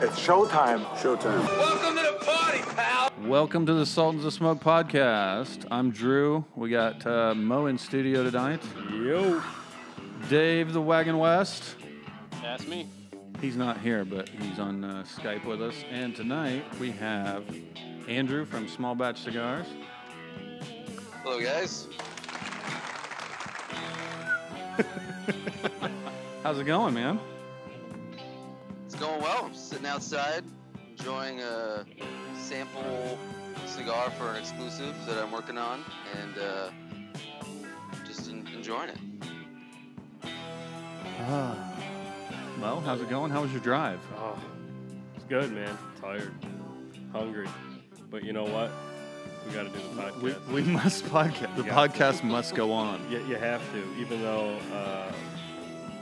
It's showtime. Showtime. Welcome to the party, pal. Welcome to the Sultans of Smoke podcast. I'm Drew. We got uh, Mo in studio tonight. Yo. Dave the Wagon West. That's me. He's not here, but he's on uh, Skype with us. And tonight we have Andrew from Small Batch Cigars. Hello, guys. How's it going, man? Sitting outside, enjoying a sample cigar for an exclusive that I'm working on, and uh, just en- enjoying it. Well, how's it going? How was your drive? Oh, it's good, man. Tired, hungry, but you know what? We got to do the podcast. We, we must podcast. The Yeah. podcast must go on. you, you have to, even though uh,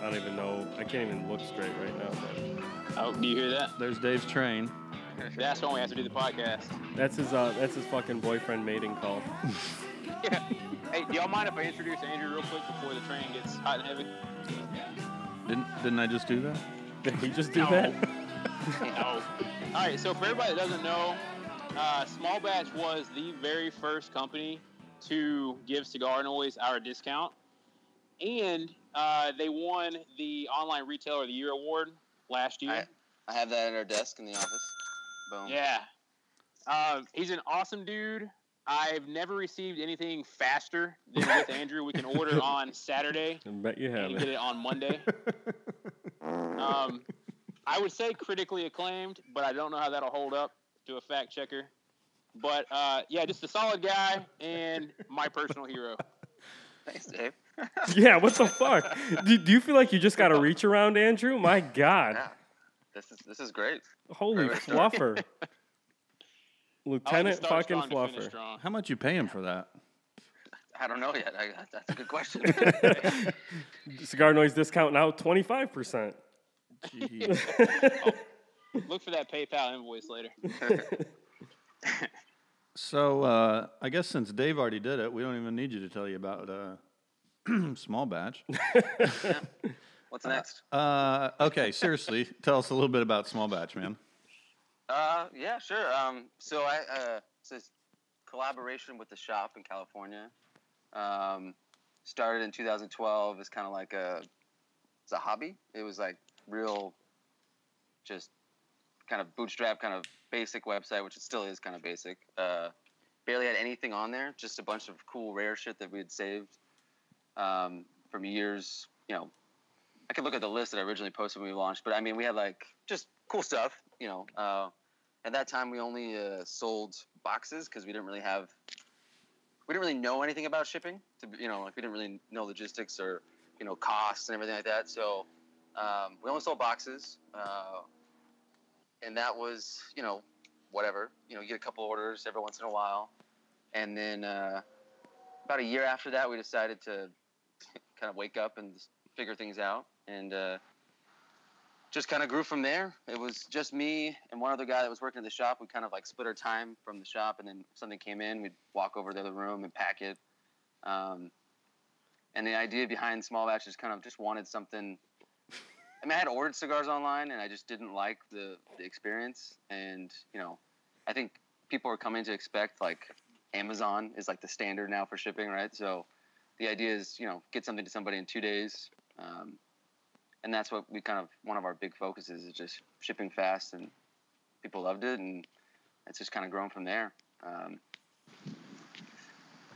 I don't even know. I can't even look straight right now. But Oh, do you hear that? There's Dave's train. That's when we have to do the podcast. that's his. Uh, that's his fucking boyfriend mating call. Yeah. Hey, do y'all mind if I introduce Andrew real quick before the train gets hot and heavy? Didn't didn't I just do that? Did he just do No. that? No. All right. So for everybody that doesn't know, uh, Small Batch was the very first company to give Cigar Noise our discount, and uh, they won the Online Retailer of the Year award last year. I have that at our desk in the office. Boom. Yeah. Um, he's an awesome dude. I've never received anything faster than with Andrew. We can order on Saturday I bet you have and get it. it on Monday. Um, I would say critically acclaimed, but I don't know how that'll hold up to a fact checker. But uh, yeah, just a solid guy and my personal hero. Thanks, Dave. Yeah. What the fuck? do, do you feel like you just got to reach around, Andrew? My God. Yeah. This is this is great. Holy Great way to start. fluffer. I like to Lieutenant fucking strong to finish fluffer. How much you pay him for that? I don't know yet. I, that's a good question. Cigar noise discount now 25%. Jeez. Look for that PayPal invoice later. So uh, I guess since Dave already did it, we don't even need you to tell you about uh, small batch. What's next? Uh, okay, seriously, tell us a little bit about small batch, man. Uh, yeah, sure. Um, so I uh, it's a collaboration with the shop in California. Um, started in 2012 as kind of like a it's a hobby. It was like real, just kind of bootstrap, kind of basic website, which it still is kind of basic. Uh, barely had anything on there, just a bunch of cool rare shit that we had saved um, from years. You know, I could look at the list that I originally posted when we launched, but I mean, we had like just cool stuff. You know, uh, at that time we only uh, sold boxes because we didn't really have, we didn't really know anything about shipping. To you know, like we didn't really know logistics or you know costs and everything like that. So um, we only sold boxes, uh, and that was you know whatever. You know, you get a couple orders every once in a while, and then uh, about a year after that, we decided to kind of wake up and figure things out, and uh, just kind of grew from there. It was just me and one other guy that was working at the shop. We kind of like split our time from the shop, and then something came in, we'd walk over to the other room and pack it. Um, and the idea behind Small Batch is kind of just wanted something. I mean, I had ordered cigars online, and I just didn't like the, the experience. And you know, I think people are coming to expect like Amazon is like the standard now for shipping, right? So the idea is, you know, get something to somebody in two days. Um, and that's what we kind of one of our big focuses is just shipping fast, and people loved it, and it's just kind of grown from there. Um,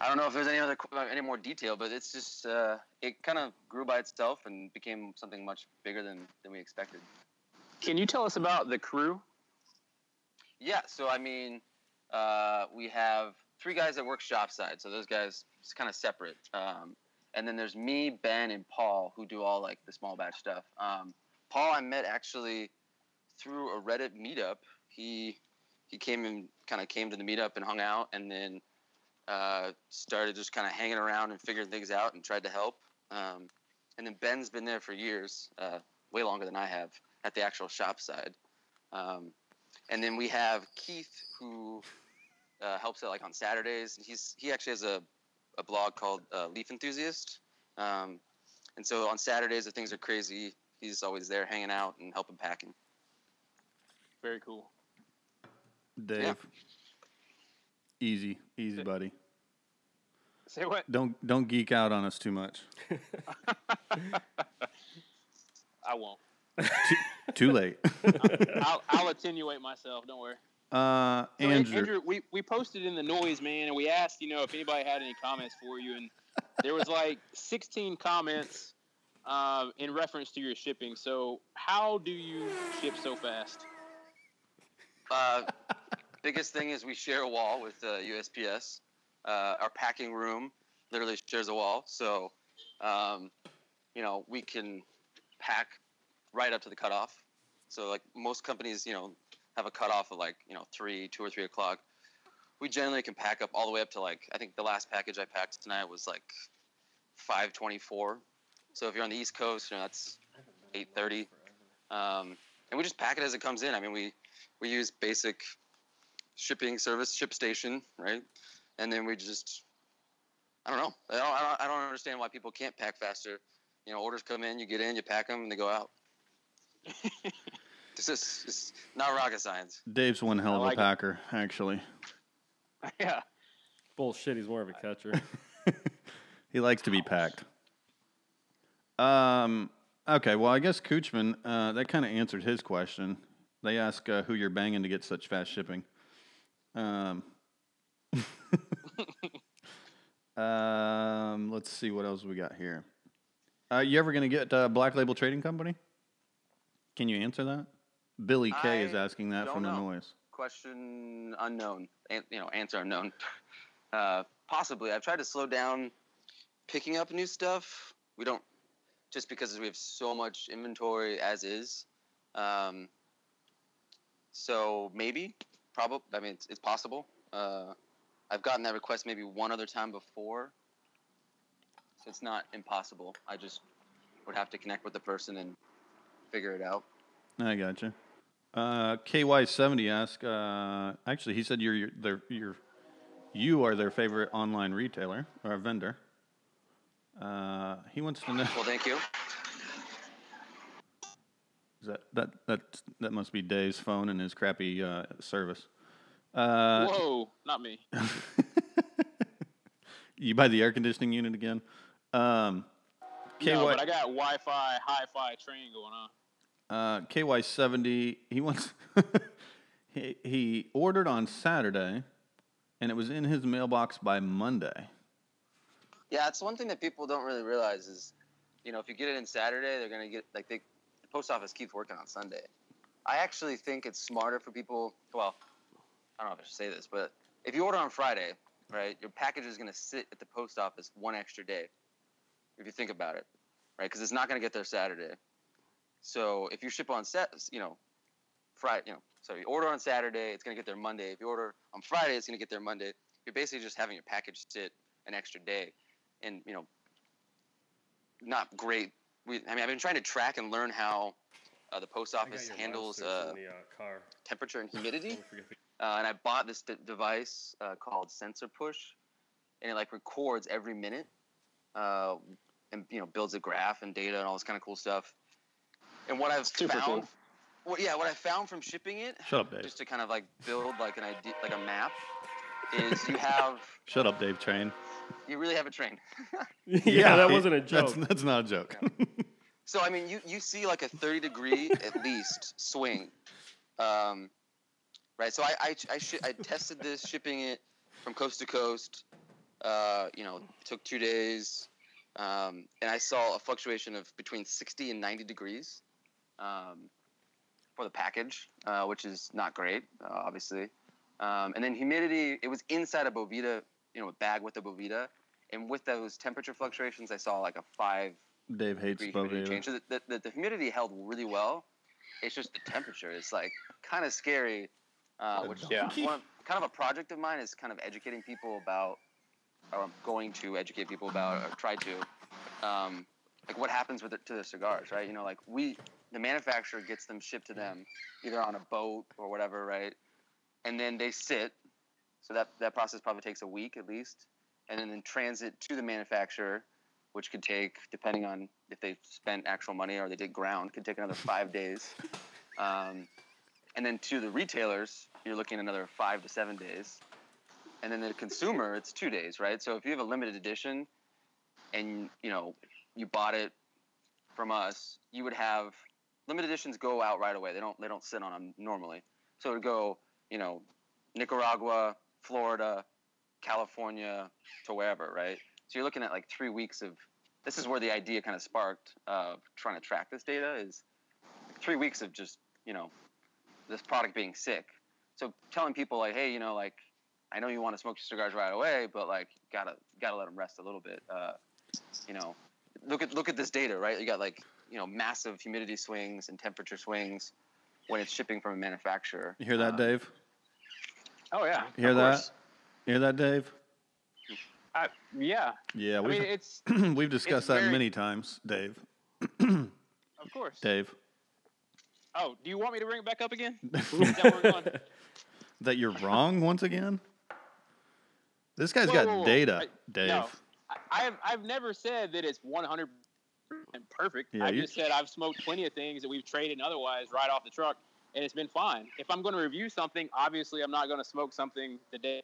I don't know if there's any other any more detail, but it's just uh, it kind of grew by itself and became something much bigger than than we expected. Can you tell us about the crew? Yeah, so I mean, uh, we have three guys that work shop side, so those guys it's kind of separate. Um, and then there's me, Ben, and Paul who do all like the small batch stuff. Um, Paul I met actually through a Reddit meetup. He he came and kind of came to the meetup and hung out, and then uh, started just kind of hanging around and figuring things out and tried to help. Um, and then Ben's been there for years, uh, way longer than I have at the actual shop side. Um, and then we have Keith who uh, helps out like on Saturdays. He's he actually has a, a blog called uh, Leaf Enthusiast. Um, and so on Saturdays if things are crazy, he's always there hanging out and helping packing. Very cool. Dave. Easy, easy, buddy. Say what? Don't don't geek out on us too much. I won't. Too late. I'll, I'll attenuate myself. Don't worry. Uh, So, Andrew. Andrew, we, we posted in the noise, man, and we asked, you know, if anybody had any comments for you, and there was like 16 comments um, in reference to your shipping. So, how do you ship so fast? Uh, biggest thing is we share a wall with uh, USPS. Uh, our packing room literally shares a wall, so um, you know we can pack right up to the cutoff. So like most companies, you know, have a cutoff of like you know three, two or three o'clock. We generally can pack up all the way up to like I think the last package I packed tonight was like five twenty-four. So if you're on the East Coast, you know that's eight thirty. Um, and we just pack it as it comes in. I mean, we we use basic shipping service, ShipStation, right? And then we just, I don't know. I don't, I don't, understand why people can't pack faster. You know, orders come in, you get in, you pack them, and they go out. this is it's not rocket science. Dave's one hell of like a it. packer, actually. yeah. Bullshit. He's more of a catcher. He likes to be packed. Um. Okay. Well, I guess Coochman. Uh, that kind of answered his question. They ask uh, who you're banging to get such fast shipping. Um. Um. Let's see what else we got here. Uh, you ever gonna get uh, Black Label Trading Company? Can you answer that? Billy K is asking that from the know. noise. Question unknown. An- you know, answer unknown. Uh, possibly. I've tried to slow down picking up new stuff. We don't, just because we have so much inventory as is. Um, so maybe, probably. I mean, it's, it's possible. Uh, I've gotten that request maybe one other time before. So it's not impossible. I just would have to connect with the person and figure it out. I gotcha. Uh, KY70 asked. Uh, actually, he said you're, you're their you are their favorite online retailer or vendor. Uh, he wants to know Well, thank you. is that that that that must be Dave's phone and his crappy uh, service. Uh, Whoa, not me. you buy the air conditioning unit again? Um, KY, No, but I got Wi-Fi, hi-fi train going on. uh, KY70. He wants. he he ordered on Saturday, and it was in his mailbox by Monday. Yeah, it's one thing that people don't really realize is, you know, if you get it in Saturday, they're gonna get like they, the post office keeps working on Sunday. I actually think it's smarter for people. Well, I don't know if I should say this, but if you order on Friday, right, your package is gonna sit at the post office one extra day. If you think about it, right, because it's not gonna get there Saturday. So if you ship on set, you know, Friday, you know, so you order on Saturday, it's gonna get there Monday. If you order on Friday, it's gonna get there Monday. You're basically just having your package sit an extra day and you know not great we, i mean i've been trying to track and learn how uh, the post office handles uh, the uh, car. temperature and humidity Don't forget the- uh, and i bought this d- device uh, called SensorPush and it like records every minute uh, and you know builds a graph and data and all this kind of cool stuff and what i've Super found cool. well, yeah what i found from shipping it Shut up, Dave. just to kind of like build like an idea like a map is you have Shut up, Dave Train. you really have a train yeah, that wasn't a joke. That's, that's not a joke. So I mean, you, you see like a thirty degree at least swing, um, right? So I I I, shi I tested this, shipping it from coast to coast. Uh, you know, took two days, um, and I saw a fluctuation of between sixty and ninety degrees um, for the package, uh, which is not great, uh, obviously. Um, and then humidity, it was inside a Boveda, you know, a bag with a Boveda, and with those temperature fluctuations, I saw like a five Dave hates degree humidity change. Boveda. So the, the, the humidity held really well. It's just the temperature is like kind of scary. Uh, which Yeah. one of, kind of a project of mine is kind of educating people about, or I'm going to educate people about, or try to, um, like what happens with it to the cigars, right? You know, like we, the manufacturer gets them shipped to them, either on a boat or whatever, right? And then they sit. So that that process probably takes a week at least, and then in transit to the manufacturer which could take, depending on if they spent actual money or they did ground, could take another five days. Um, and then to the retailers, you're looking at another five to seven days, and then the consumer, it's two days, right? So if you have a limited edition, and you know you bought it from us, you would have limited editions go out right away. They don't they don't sit on them normally. So it would go, you know, Nicaragua, Florida, California to wherever, right? So you're looking at like three weeks of. This is where the idea kind of sparked of trying to track this data is three weeks of just you know this product being sick. So telling people like, hey, you know, like I know you want to smoke your cigars right away, but like gotta gotta let them rest a little bit. Uh, you know, look at look at this data, right? You got like you know massive humidity swings and temperature swings when it's shipping from a manufacturer. You hear that, Uh, Dave? Oh yeah. You hear that? You hear that, Dave? I, yeah. Yeah, we've mean, it's we've discussed it's that very- many times, Dave. of course. Dave, Oh, do you want me to bring it back up again? That where we're going? that you're wrong once again. This guy's Whoa, got whoa, whoa. data, I- Dave. No, I, I've I've never said that it's 100 perfect. Yeah, I just said I've smoked plenty of things that we've traded and otherwise right off the truck, and it's been fine. If I'm going to review something, obviously I'm not going to smoke something the day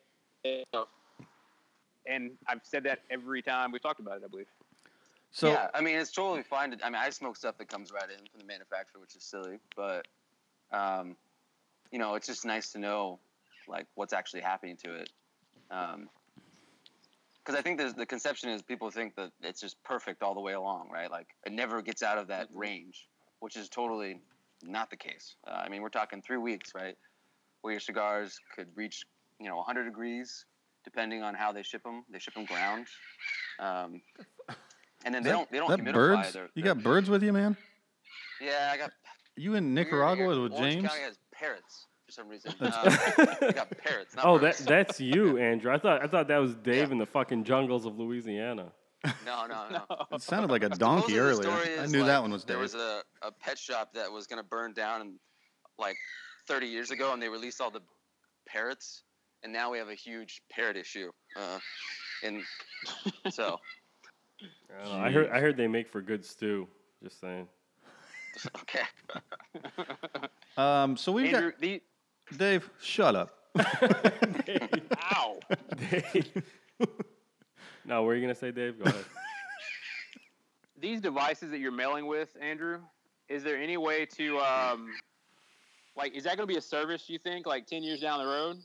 of. And I've said that every time we've talked about it. I believe. So yeah, I mean, it's totally fine. To, I mean, I smoke stuff that comes right in from the manufacturer, which is silly, but um, you know, it's just nice to know like what's actually happening to it. Because I think there's, the conception is people think that it's just perfect all the way along, right? Like it never gets out of that range, which is totally not the case. Uh, I mean, we're talking three weeks, right, where your cigars could reach you know 100 degrees, depending on how they ship them. They ship them ground. Um, and then they that, don't they don't that humidify birds? their, you their- got birds with you, man? yeah I got You in Nicaragua here. with Orange James? County has parrots for some reason. Um, I got parrots. Not Oh, that that's you, Andrew. I thought I thought that was Dave in the fucking jungles of Louisiana. no no no. It sounded like a donkey Supposedly earlier. I knew like, that one was Dave. There was a, a pet shop that was gonna burn down in, like 30 years ago, and they released all the parrots, and now we have a huge parrot issue. Uh, and so I. I heard I heard they make for good stew. Just saying. okay. um, so we've Andrew, the, got Dave. Shut up. ow. Dave. no, what are you gonna say, Dave? Go ahead. these devices that you're mailing with, Andrew, is there any way to, um, like, is that going to be a service you think, like 10 years down the road?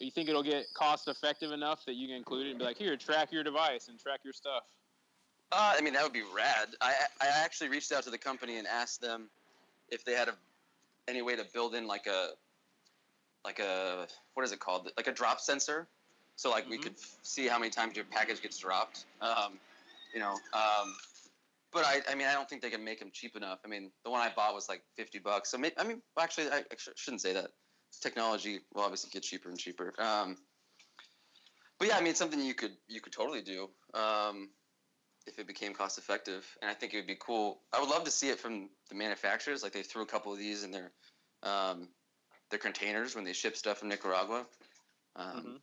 You think it'll get cost effective enough that you can include it and be like, here, track your device and track your stuff? Uh, I mean, that would be rad. I I actually reached out to the company and asked them if they had a, any way to build in like a like a what is it called? Like a drop sensor, so like we Mhm. could f- see how many times your package gets dropped. Um, you know, um, but I I mean I don't think they can make them cheap enough. I mean the one I bought was like fifty bucks. So may, I mean actually I, I sh- shouldn't say that. Technology will obviously get cheaper and cheaper. Um, but yeah, I mean it's something you could you could totally do. Um, if it became cost effective. And I think it would be cool. I would love to see it from the manufacturers. Like they threw a couple of these in their um, their containers when they ship stuff from Nicaragua. Um, Mhm.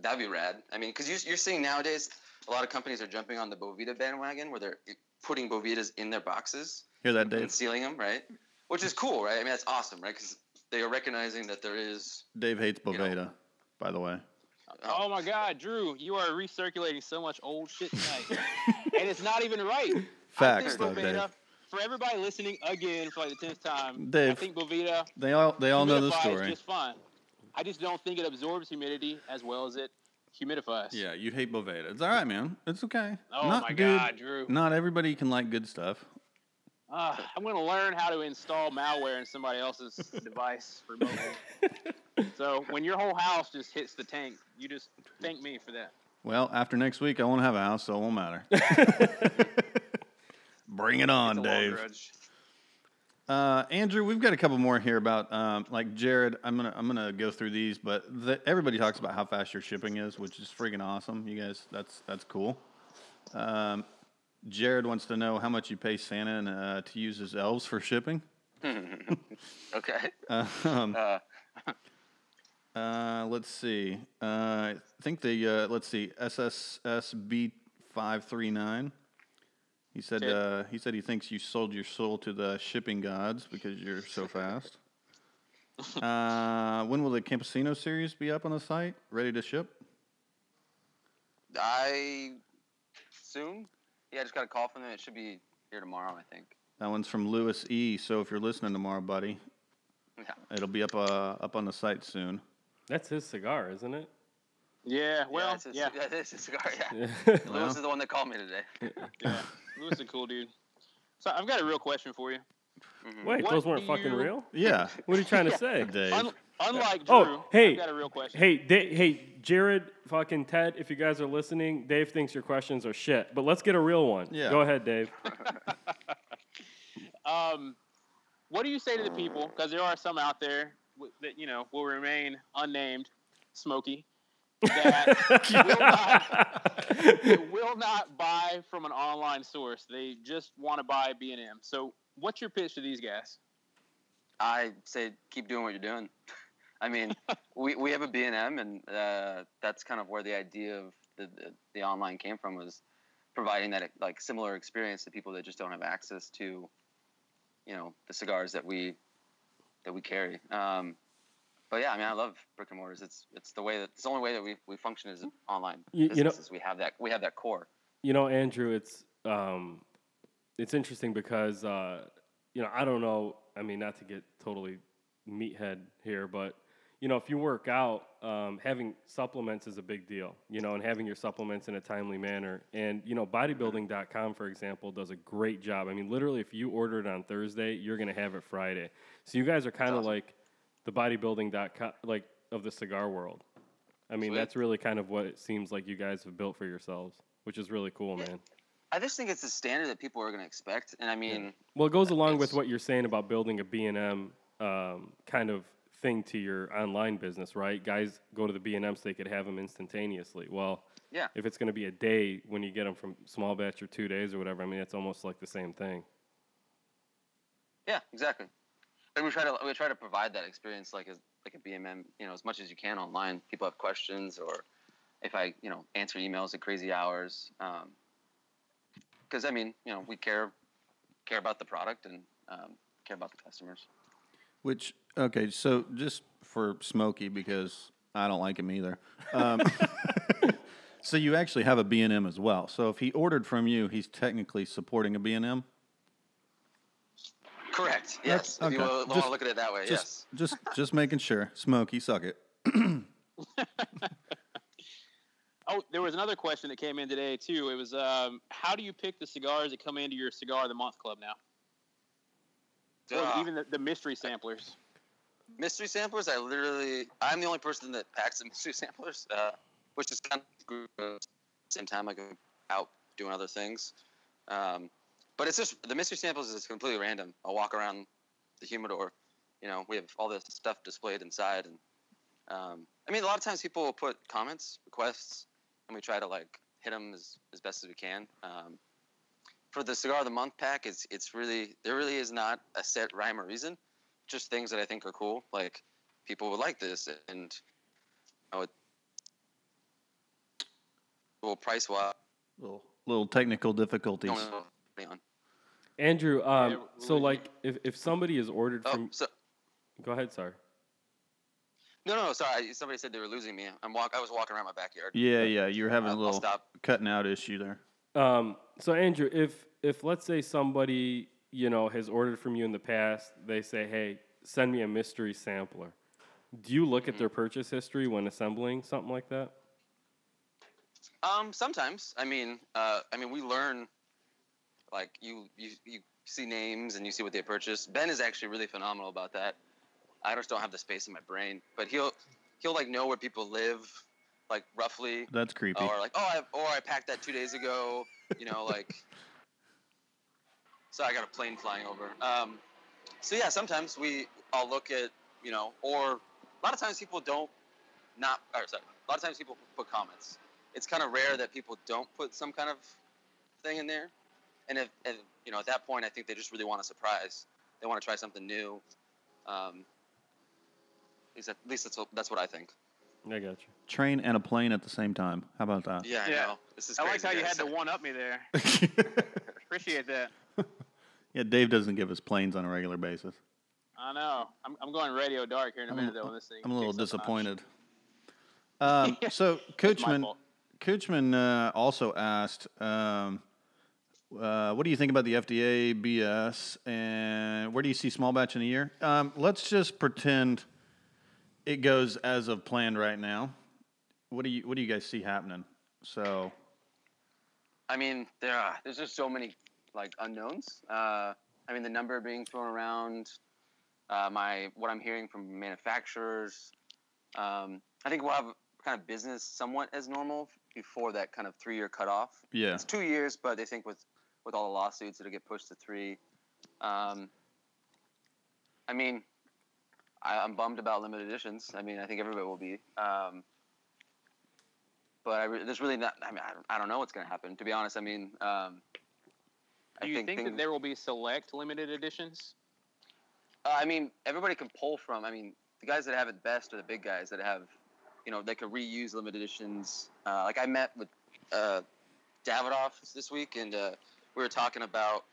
That'd be rad. I mean, because you're, you're seeing nowadays a lot of companies are jumping on the Boveda bandwagon where they're putting Bovedas in their boxes Hear that, and sealing them, right? Which is cool, right? I mean, that's awesome, right? Because they are recognizing that there is. Dave hates You know. Boveda, by the way. Oh, oh my God, Drew, you are recirculating so much old shit tonight. and it's not even right. Facts, though, think Dave. For everybody listening again for like the tenth time, Dave, I Dave. think Boveda They all they all know the humidifies story. just fine. I just don't think it absorbs humidity as well as it humidifies. Yeah, you hate Boveda. It's all right, man. It's okay. Oh Not my good. God, Drew. Not everybody can like good stuff. Ah, I'm going to learn how to install malware in somebody else's device remotely. so when your whole house just hits the tank, you just thank me for that. Well, after next week, I won't have a house, so it won't matter. Bring it on, It's a long Dave. Uh, Andrew, we've got a couple more here about um, like Jared. I'm gonna I'm gonna go through these, but the, everybody talks about how fast your shipping is, which is freaking awesome. You guys, that's that's cool. Um, Jared wants to know how much you pay Santa and, uh, to use his elves for shipping. Okay. Um, Uh, Uh, let's see. Uh, I think the uh, let's see SSSB five three nine. He said uh, he said he thinks you sold your soul to the shipping gods because you're so fast. Uh, when will the Campesino series be up on the site? Ready to ship? I soon. Yeah, I just got a call from them. It should be here tomorrow, I think. That one's from Lewis E. So if you're listening tomorrow, buddy, Yeah. it'll be up uh, up on the site soon. That's his cigar, isn't it? Yeah, well, yeah, it's a, yeah, yeah, it is a cigar. Yeah, Yeah. Lewis is the one that called me today. yeah. Lewis is a cool dude. So I've got a real question for you. Mhm. Wait, What those weren't fucking you- real? Yeah, What are you trying to Yeah. say? Dave. Un- unlike Drew, Oh, hey. I've got a real question. Hey, Da- hey, Jared, fucking Ted, if you guys are listening, Dave thinks your questions are shit. But let's get a real one. Yeah. Go ahead, Dave. Um, what do you say to the people? Because there are some out there that you know will remain unnamed, Smoky, that will not, that will not buy from an online source. They just want to buy B and M. So, what's your pitch to these guys? I say keep doing what you're doing. I mean, we, we have a B&M, and uh, that's kind of where the idea of the, the, the online came from was providing that like similar experience to people that just don't have access to, you know, the cigars that we that we carry. Um, but yeah, I mean, I love brick and mortars. It's it's the way that it's the only way that we, we function is online You- you know- we have that we have that core. You know, Andrew, it's um, it's interesting because uh, you know I don't know. I mean, not to get totally meathead here, but you know, if you work out, um, having supplements is a big deal. You know, and having your supplements in a timely manner. And you know, bodybuilding.com, for example, does a great job. I mean, literally, if you order it on Thursday, you're gonna have it Friday. So you guys are kind of awesome. like the bodybuilding.com, like of the cigar world. I mean, Sweet. that's really kind of what it seems like you guys have built for yourselves, which is really cool, Yeah. man. I just think it's the standard that people are going to expect, and I mean, Well, it goes along with what you're saying about building a B&M um, kind of thing to your online business, right? Guys go to the B&M so they could have them instantaneously. Well, Yeah. if it's going to be a day when you get them from small batch or two days or whatever, I mean, it's almost like the same thing. Yeah, exactly. And we try to we try to provide that experience like as like a BMM, you know, as much as you can online. People have questions, or if I you know answer emails at crazy hours, because I mean you know we care care about the product and um, care about the customers. Which okay, so just for Smokey because I don't like him either. Um, so you actually have a B and M as well. So if he ordered from you, he's technically supporting a B and M. Correct. Yes. If you okay. will, want Just- to look at it that way, Just yes. just just making sure. Smokey, suck it. Oh, there was another question that came in today too. It was, um, how do you pick the cigars that come into your cigar of the month club now? Or Ah. even the, the mystery samplers. Mystery samplers. I literally i'm the only person that packs the mystery samplers uh, which is kind of the same time i go out doing other things. Um, but it's just the mystery samples is completely random. I'll walk around the humidor you know we have all this stuff displayed inside and um, i mean a lot of times people will put comments requests and we try to like hit them as, as best as we can. Um, for the cigar of the month pack it's it's really there really is not a set rhyme or reason just things that I think are cool. Like people would like this, and I would. Well, price wise, Little little technical difficulties. Andrew, um, so like if, if somebody is ordered Oh, from, so go ahead, sorry. no, no, sorry. Somebody said they were losing me. I'm walk. I was walking around my backyard. Yeah, yeah, you're having I'll- a I'll little stop. cutting out issue there. Um, so Andrew, if if let's say somebody you know has ordered from you in the past, they say, "Hey, send me a mystery sampler." Do you look at their purchase history when assembling something like that? Um, sometimes. I mean, uh, I mean, we learn. Like you, you, you see names and you see what they purchased. Ben is actually really phenomenal about that. I just don't have the space in my brain, but he'll, he'll like know where people live, like roughly. That's creepy. or like oh I or I packed that two days ago, you know like. So I got a plane flying over. Um, so yeah, sometimes we I'll look at you know, or a lot of times people don't not or sorry, a lot of times people put comments. It's kind of rare that people don't put some kind of thing in there, and if and, you know at that point I think they just really want a surprise. They want to try something new. Um, at least, at least that's what, that's what I think. I got you. Train and a plane at the same time. How about that? Yeah, I Yeah. know. This is I like crazy, how you had to one up me there. Appreciate that. Yeah, Dave doesn't give us planes on a regular basis. I know. I'm, I'm going radio dark here in a I'm- minute though. When this thing. I'm a little kicks up disappointed. Um, so, Coachman. Coachman uh, also asked, um, uh, "What do you think about the FDA BS, and where do you see small batch in a year?" Um, let's just pretend it goes as of planned right now. What do you What do you guys see happening? So, I mean, there are, there's just so many like unknowns. Uh, I mean, the number being thrown around, uh, my what I'm hearing from manufacturers. Um, I think we'll have kind of business somewhat as normal before that kind of three year cutoff. yeah, It's two years, but they think with with all the lawsuits it'll get pushed to three. Um, I mean, I, I'm bummed about limited editions. I mean, I think everybody will be. Um, but I re- there's really not. I mean, I don't, I don't know what's going to happen. To be honest, I mean, um, Do you think, things- that there will be select limited editions? Uh, I mean, everybody can pull from. I mean, the guys that have it best are the big guys that have, you know, they could reuse limited editions. Uh, like I met with uh, Davidoff this week, and uh, we were talking about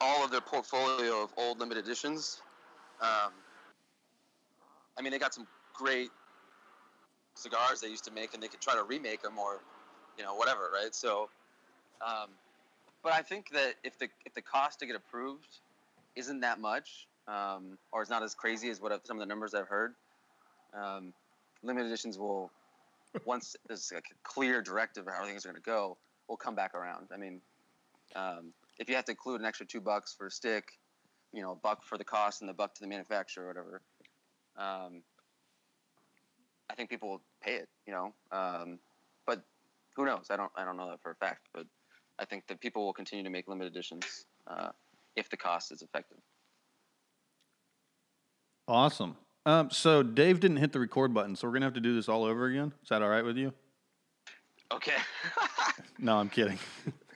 all of their portfolio of old limited editions. Um, I mean, they got some great cigars they used to make, and they could try to remake them or, you know, whatever, right? So, um, but I think that if the if the cost to get approved isn't that much, um, or it's not as crazy as what some of the numbers I've heard. Um, limited editions will, once there's like a clear directive of how things are going to go, will come back around. I mean, um, if you have to include an extra two bucks for a stick, you know, a buck for the cost and the buck to the manufacturer or whatever, um, I think people will pay it. You know, um, but who knows? I don't. I don't know that for a fact, but I think that people will continue to make limited editions uh, if the cost is effective. awesome. Um, so Dave didn't hit the record button, so we're gonna have to do this all over again. Is that all right with you? Okay. No, I'm kidding.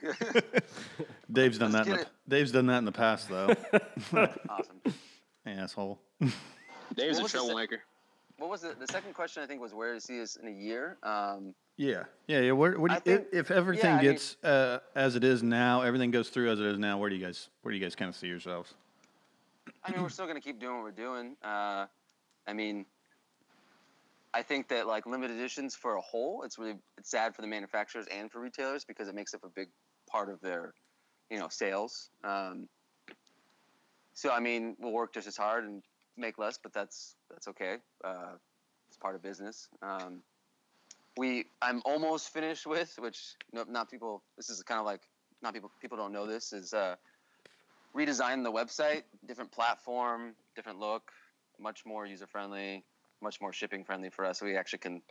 Dave's done that. Let's In the, Dave's done that in the past, though. awesome. Asshole. Dave's What a was the se- troublemaker. What was it? The second question I think was where to see us in a year. Um, Yeah, yeah, yeah. Where, where do you, think- if, if everything yeah, I mean- gets uh, as it is now, everything goes through as it is now. Where do you guys, where do you guys kind of see yourselves? I mean, we're still going to keep doing what we're doing. Uh, I mean, I think that like limited editions for a whole, it's really it's sad for the manufacturers and for retailers because it makes up a big part of their, you know, sales. Um, so I mean, we'll work just as hard and make less, but that's that's okay. Uh, it's part of business. Um, we I'm almost finished with, which no, not people. This is kind of like not people people don't know this is. Uh, redesigned the website, different platform, different look, much more user friendly, much more shipping friendly for us. So we actually can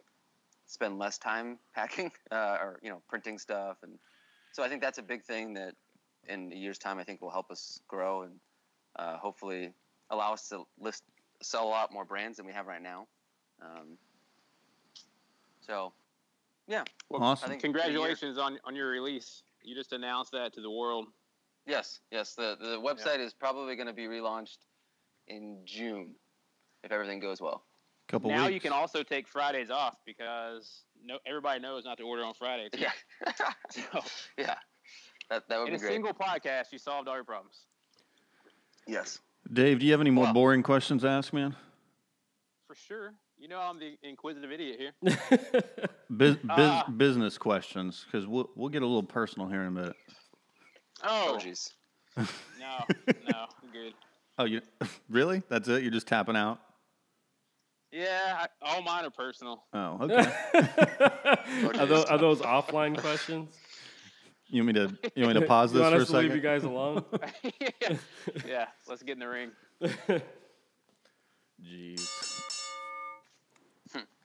spend less time packing uh, or you know printing stuff, and so I think that's a big thing that in a year's time I think will help us grow and uh, hopefully allow us to list sell a lot more brands than we have right now. Um, so yeah, Well, Awesome. I think Congratulations on, on your release. You just announced that to the world. Yes, yes. The the website is probably going to be relaunched in June if everything goes well. Couple now weeks. you can also take Fridays off because no everybody knows not to order on Friday. too. Yeah, So, yeah. That that would in be a single podcast, you solved all your problems. yes. Dave, do you have any more Well- boring questions to ask, man? For sure. You know I'm the inquisitive idiot here. Bus- bus- Ah. business questions, because we'll we'll get a little personal here in a minute. Oh, Oh, jeez. no, no, I'm good. Oh, you really? That's it? You're just tapping out? Yeah, I, all mine are personal. Oh, okay. are, those, are those offline questions? you want me to you want me to pause you this want for a us to leave you guys alone? yeah. yeah, let's get in the ring. Jeez.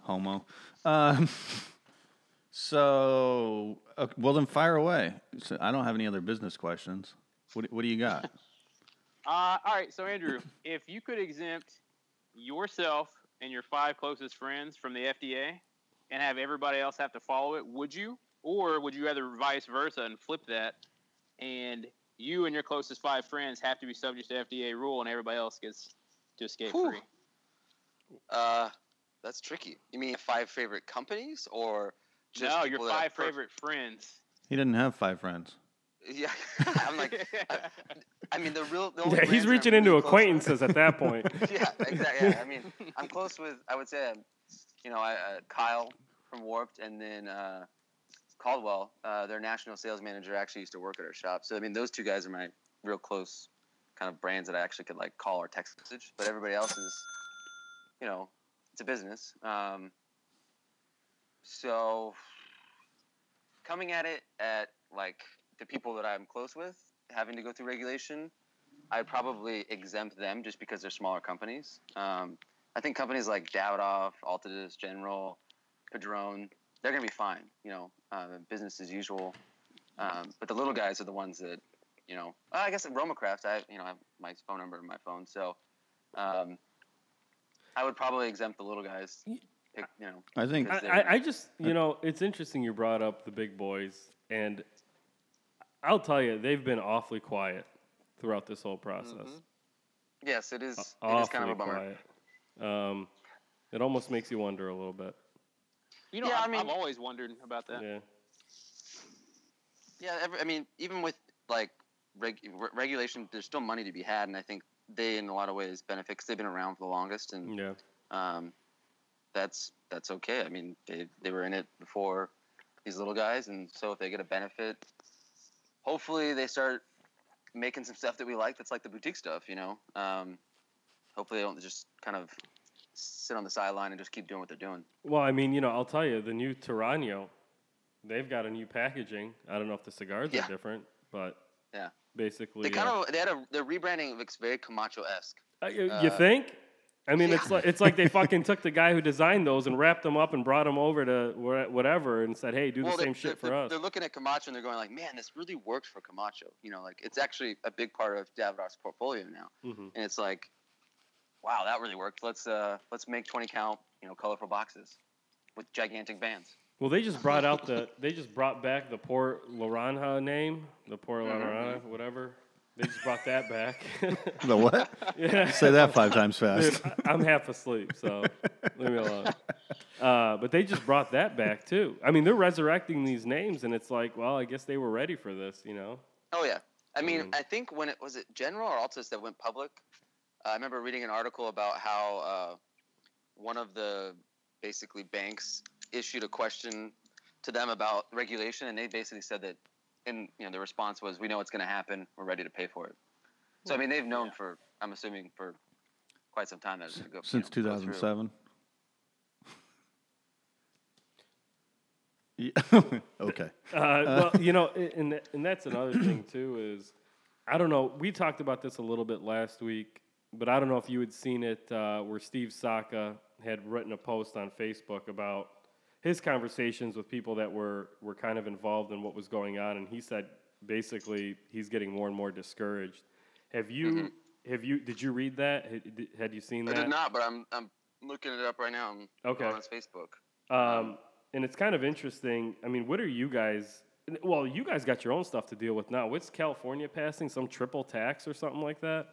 Homo. Um, so, okay, well, then fire away. So I don't have any other business questions. What, do- what do you got? Uh, all right, so Andrew, if you could exempt yourself and your five closest friends from the FDA and have everybody else have to follow it, would you? Or would you rather vice versa and flip that and you and your closest five friends have to be subject to FDA rule and everybody else gets to escape Whew. free? Uh, that's tricky. You mean five favorite companies or just no, your people that five per- favorite friends. He didn't have five friends. Yeah, I'm like, I mean, the real. The only Yeah, he's brands I'm reaching into really close acquaintances at that point. yeah, exactly. Yeah, I mean, I'm close with. I would say, um, you know, I, uh, Kyle from Warped, and then uh, Caldwell, uh, their national sales manager, actually used to work at our shop. So I mean, those two guys are my real close kind of brands that I actually could like call or text message. But everybody else is, you know, it's a business. Um, so coming at it at like the people that I'm close with, having to go through regulation, I'd probably exempt them just because they're smaller companies. Um, I think companies like Davidoff, Altadis, General, Padron, they're going to be fine. You know, uh, business as usual. Um, but the little guys are the ones that, you know, I guess at RoMa Craft, I you know I have my phone number in my phone, so um, I would probably exempt the little guys. Pick, you know, I think I, I, I just, you know, it's interesting you brought up the big boys, and I'll tell you, they've been awfully quiet throughout this whole process. Mhm. yes, it is. It is Awfully kind of a bummer. quiet. Um, it almost makes you wonder a little bit. You know, Yeah, I I'm, mean- I've always wondered about that. Yeah. Yeah, every, I mean, even with like reg, regulation, there's still money to be had, and I think they, in a lot of ways, benefit because they've been around for the longest, and Yeah. um, that's that's okay. I mean, they they were in it before these little guys, and so if they get a benefit, hopefully they start making some stuff that we like. That's like the boutique stuff, you know. Um, hopefully they don't just kind of sit on the sideline and just keep doing what they're doing. Well, I mean, you know, I'll tell you, the new Torano, they've got a new packaging. I don't know if the cigars Yeah. are different, but Yeah. Basically, They kind uh, of they had a their rebranding looks very Camacho esque. Uh, you, Uh, you think? I mean, it's like it's like they fucking took the guy who designed those and wrapped them up and brought them over to whatever and said, "Hey, do the same shit for they're, us." They're looking at Camacho and they're going like, man, this really works for Camacho. You know, like it's actually a big part of Davidoff's portfolio now, Mhm. and it's like, wow, that really worked. Let's uh let's make twenty count, you know, colorful boxes with gigantic bands. Well, they just brought out the they just brought back the Por Larrañaga name, the Port Mm-hmm. Larrañaga, whatever. They just brought that back. the what? yeah. Say that five times fast. Dude, I- I'm half asleep, so leave me alone. Uh, but they just brought that back too. I mean, they're resurrecting these names, and it's like, well, I guess they were ready for this, you know? Oh yeah, I mean, Mhm. I think when it was it General or Altus that went public. Uh, I remember reading an article about how uh, one of the basically banks issued a question to them about regulation, and they basically said that, and you know, the response was, "We know what's going to happen. We're ready to pay for it." So I mean, they've known for, I'm assuming, for quite some time that it's going to go Since you know, 2007. Yeah. okay. Uh, well, you know, and and that's another thing too is, I don't know. We talked about this a little bit last week, but I don't know if you had seen it uh, where Steve Saka had written a post on Facebook about his conversations with people that were were kind of involved in what was going on, and he said basically he's getting more and more discouraged. Have you have you did you read that? Had, had you seen that? I did not, but I'm I'm looking it up right now. I'm Okay. on his Facebook. Um, and it's kind of interesting. I mean, what are you guys? Well, you guys got your own stuff to deal with now. What's California passing? Some triple tax or something like that?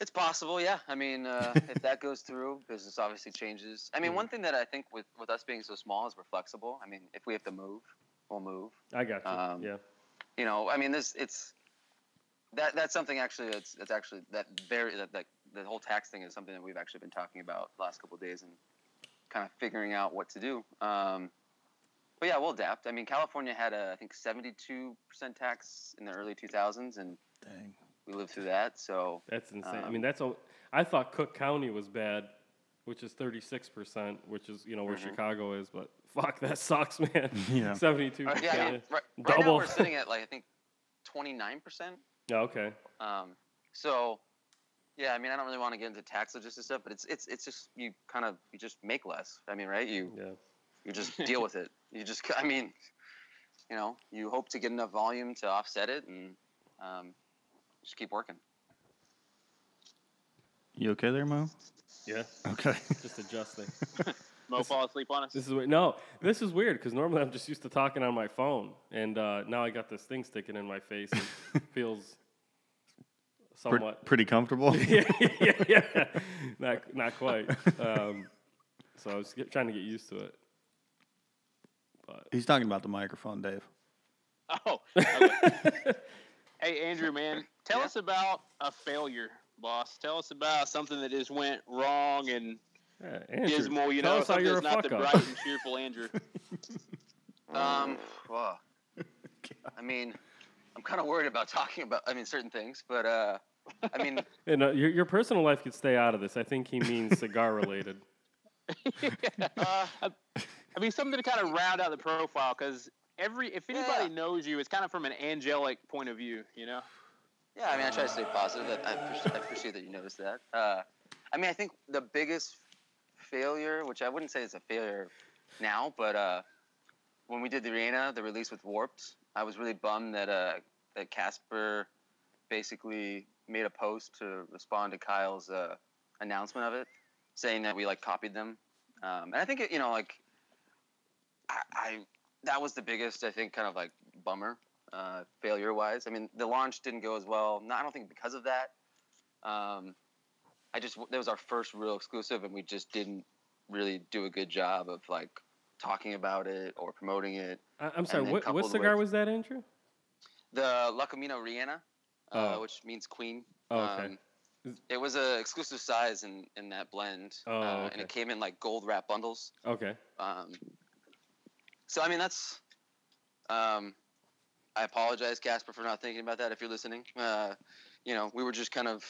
It's possible, yeah. I mean, uh, if that goes through, business obviously changes. I mean, one thing that I think with, with us being so small is we're flexible. I mean, if we have to move, we'll move. I got you. Um, yeah. You know, I mean, this it's that that's something actually that's that's actually that very that, that the whole tax thing is something that we've actually been talking about the last couple of days and kind of figuring out what to do. Um, but yeah, we'll adapt. I mean, California had a I think 72% tax in the early 2000s, and Dang. We lived through that. So That's insane. I um, mean, that's. A, I thought Cook County was bad, which is thirty six percent, which is you know where Mhm. Chicago is. But fuck, that sucks, man. Yeah. Seventy two Uh, percent. yeah, I mean, right, right now Double. we're sitting at like I think twenty nine percent. Yeah. Okay. Um, so yeah, I mean, I don't really want to get into tax logistics stuff, but it's it's it's just you kind of you just make less. I mean, right? You Yeah. you just deal with it. You just I mean, you know, you hope to get enough volume to offset it, and um, just keep working. You okay there, Mo? Yeah. Okay. Just adjusting. Mo fall asleep on us. This is weird. No, this is weird because normally I'm just used to talking on my phone, and uh, now I got this thing sticking in my face. and It feels Pre- somewhat. pretty comfortable. yeah, yeah, yeah. Not, not quite. Um, so I was get, trying to get used to it. But He's talking about the microphone, Dave. Oh. hey, Andrew, man, Tell Yeah. us about a failure, boss. Tell us about something that just went wrong and Yeah, Andrew, dismal. You tell know, us how something that's not the up. bright and cheerful Andrew. Um, well, I mean, I'm kind of worried about talking about. I mean, certain things, but uh, I mean, And, uh, your, your personal life could stay out of this. I think he means cigar related. uh, I mean, something to kind of round out the profile because every if anybody Yeah. knows you, it's kind of from an angelic point of view. You know. Yeah. I mean, I try to stay positive. I, I, appreciate, that you noticed that. Uh, I mean, I think the biggest failure, which I wouldn't say is a failure now, but uh, when we did the arena, the release with Warped, I was really bummed that uh, that Casper basically made a post to respond to Kyle's uh, announcement of it, saying that we like copied them. Um, and I think it, you know, like I, I that was the biggest, I think, kind of like bummer, uh, failure wise. I mean, the launch didn't go as well. No, I don't think because of that. Um, I just that was our first real exclusive, and we just didn't really do a good job of like talking about it or promoting it. I, I'm sorry, what, what cigar with- was that, Andrew? The La Colmena Reina, uh, Oh. which means queen. Oh, okay. Um, it was a exclusive size in, in that blend, Oh, uh, okay. and it came in like gold wrap bundles. Okay. Um, so I mean that's. Um, I apologize, Casper, for not thinking about that. If you're listening, uh, you know we were just kind of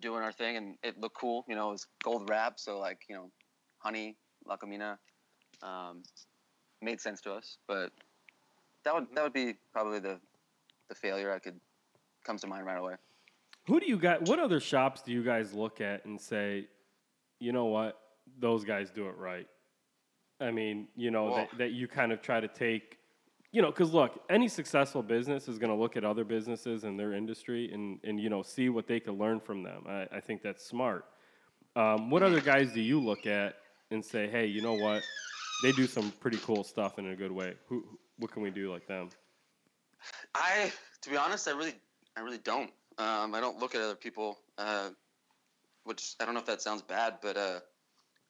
doing our thing, and it looked cool. You know, it was gold wrap, so like you know, honey, La Colmena, um, made sense to us. But that would that would be probably the the failure I could comes to mind right away. Who do you guys? What other shops do you guys look at and say, you know what, those guys do it right? I mean, you know Well- that, that you kind of try to take, you know, because look, any successful business is going to look at other businesses in their industry and and you know see what they can learn from them. I, I think that's smart. Um, what other guys do you look at and say, hey, you know what, they do some pretty cool stuff in a good way? Who, what can we do like them? I, to be honest, I really, I really don't. Um, I don't look at other people, uh, which I don't know if that sounds bad, but uh,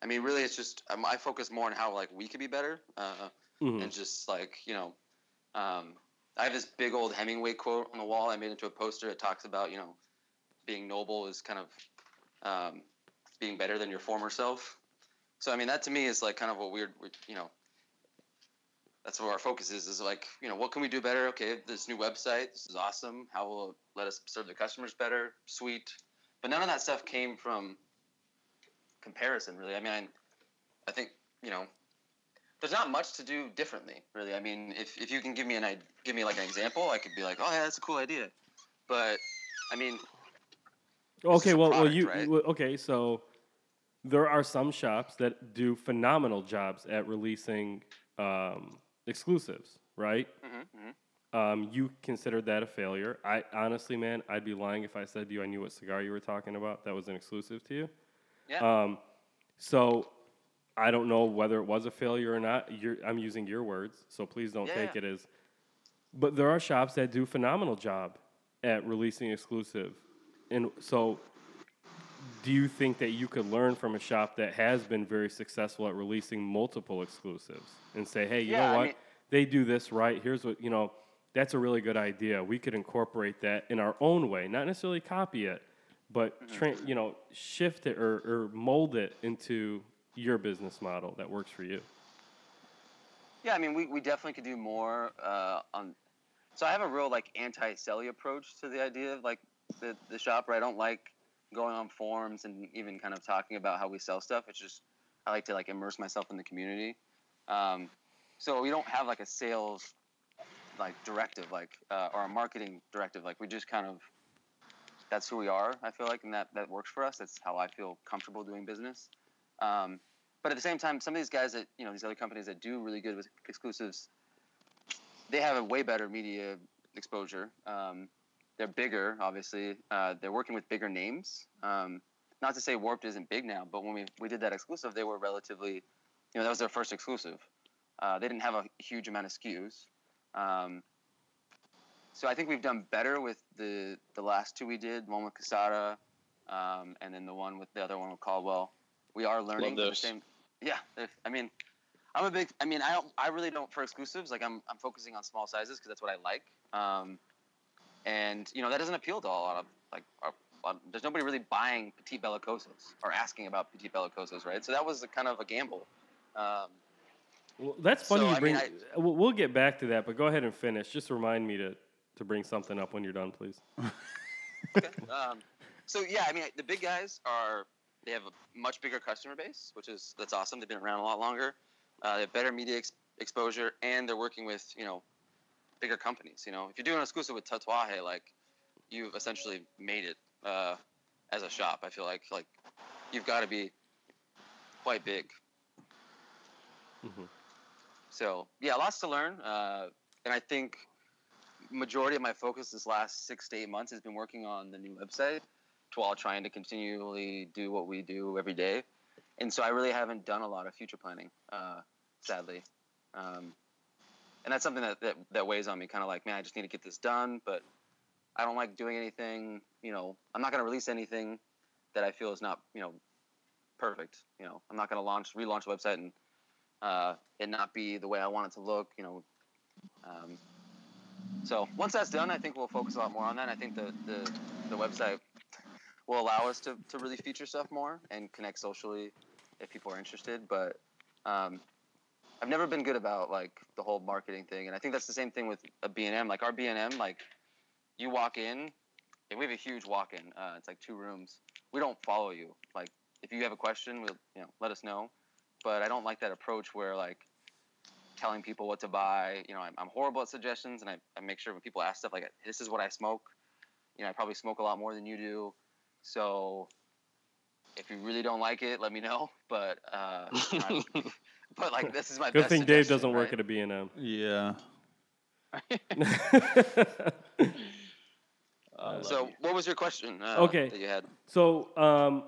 I mean, really, it's just um, I focus more on how like we could be better, uh, Mhm. and just like you know, um, I have this big old Hemingway quote on the wall. I made into a poster. It talks about you know, being noble is kind of um, being better than your former self. So I mean, that to me is like kind of a weird, you know, that's where our focus is. Is like, you know, what can we do better? Okay, this new website, this is awesome. How will it let us serve the customers better? Sweet. But none of that stuff came from comparison, really. I mean, I, I think you know, there's not much to do differently, really. I mean, if, if you can give me an give me like an example, I could be like, oh yeah, that's a cool idea. But I mean, Okay, well, well, you right? okay. So there are some shops that do phenomenal jobs at releasing um, exclusives, right? mhm, mhm. Um, you considered that a failure. I honestly, man, I'd be lying if I said to you I knew what cigar you were talking about. That was an exclusive to you. yeah, Um, so I don't know whether it was a failure or not. You're, I'm using your words, so please don't Yeah, take it as. But there are shops that do phenomenal job at releasing exclusive, and so. Do you think that you could learn from a shop that has been very successful at releasing multiple exclusives and say, "Hey, you Yeah, know I what? mean- they do this right. Here's what you know. That's a really good idea. We could incorporate that in our own way, not necessarily copy it, but Mm-hmm. tra- you know, shift it or, or mold it into your business model that works for you. Yeah, I mean, we, we definitely could do more uh, on. So I have a real like anti-selly approach to the idea of like the the shop. Where I don't like going on forums and even kind of talking about how we sell stuff. It's just I like to like immerse myself in the community. Um, so we don't have like a sales like directive, like uh, or a marketing directive. Like we just kind of that's who we are. I feel like, and that that works for us. That's how I feel comfortable doing business. Um, but at the same time, some of these guys that you know, these other companies that do really good with exclusives, they have a way better media exposure. Um, they're bigger, obviously. Uh, they're working with bigger names. Um, not to say Warped isn't big now, but when we, we did that exclusive, they were relatively, you know, that was their first exclusive. Uh, they didn't have a huge amount of SKUs. Um, so I think we've done better with the the last two we did, one with Casada, um, and then the one with the other one with Caldwell. We are learning. but the those. same, yeah. if- I mean, I'm a big. I mean, I don't. I really don't for exclusives. Like I'm. I'm focusing on small sizes because that's what I like. Um, and you know that doesn't appeal to a lot of like. Our, lot- there's nobody really buying petite bellicosos or asking about petite bellicosos, right? So that was a kind of a gamble. Um, Well, that's funny. So, you I mean, I- we'll, we'll get back to that, but go ahead and finish. Just remind me to to bring something up when you're done, please. Okay. um, so yeah, I mean, the big guys are they have a much bigger customer base, which is that's awesome. They've been around a lot longer. Uh, they have better media ex- exposure, and they're working with you know bigger companies. You know, if you're doing an exclusive with Tatuaje, like you've essentially made it uh, as a shop. I feel like like you've got to be quite big. Mhm. So yeah, lots to learn, uh, and I think majority of my focus this last six to eight months has been working on the new website, while trying to continually do what we do every day. And so I really haven't done a lot of future planning, uh, sadly. Um, and that's something that, that, that weighs on me, kind of like, man, I just need to get this done, but I don't like doing anything, you know, I'm not going to release anything that I feel is not, you know, perfect. You know, I'm not going to launch, relaunch a website and uh, it not be the way I want it to look, you know. Um, so once that's done, I think we'll focus a lot more on that. I think the, the, the website will allow us to, to really feature stuff more and connect socially if people are interested. But um, I've never been good about like the whole marketing thing, and I think that's the same thing with a B&M. Like our B&M, like you walk in, and we have a huge walk-in. Uh, it's like two rooms. We don't follow you. Like if you have a question, we'll you know let us know. But I don't like that approach where like telling people what to buy. You know, I'm, I'm horrible at suggestions, and I, I make sure when people ask stuff like, "This is what I smoke." You know, I probably smoke a lot more than you do. So if you really don't like it, let me know. But uh, you know, I- but like this is my Good best thing Dave doesn't work right? at a B and M. Yeah. So what was your question? Uh, Okay. that you had. So um,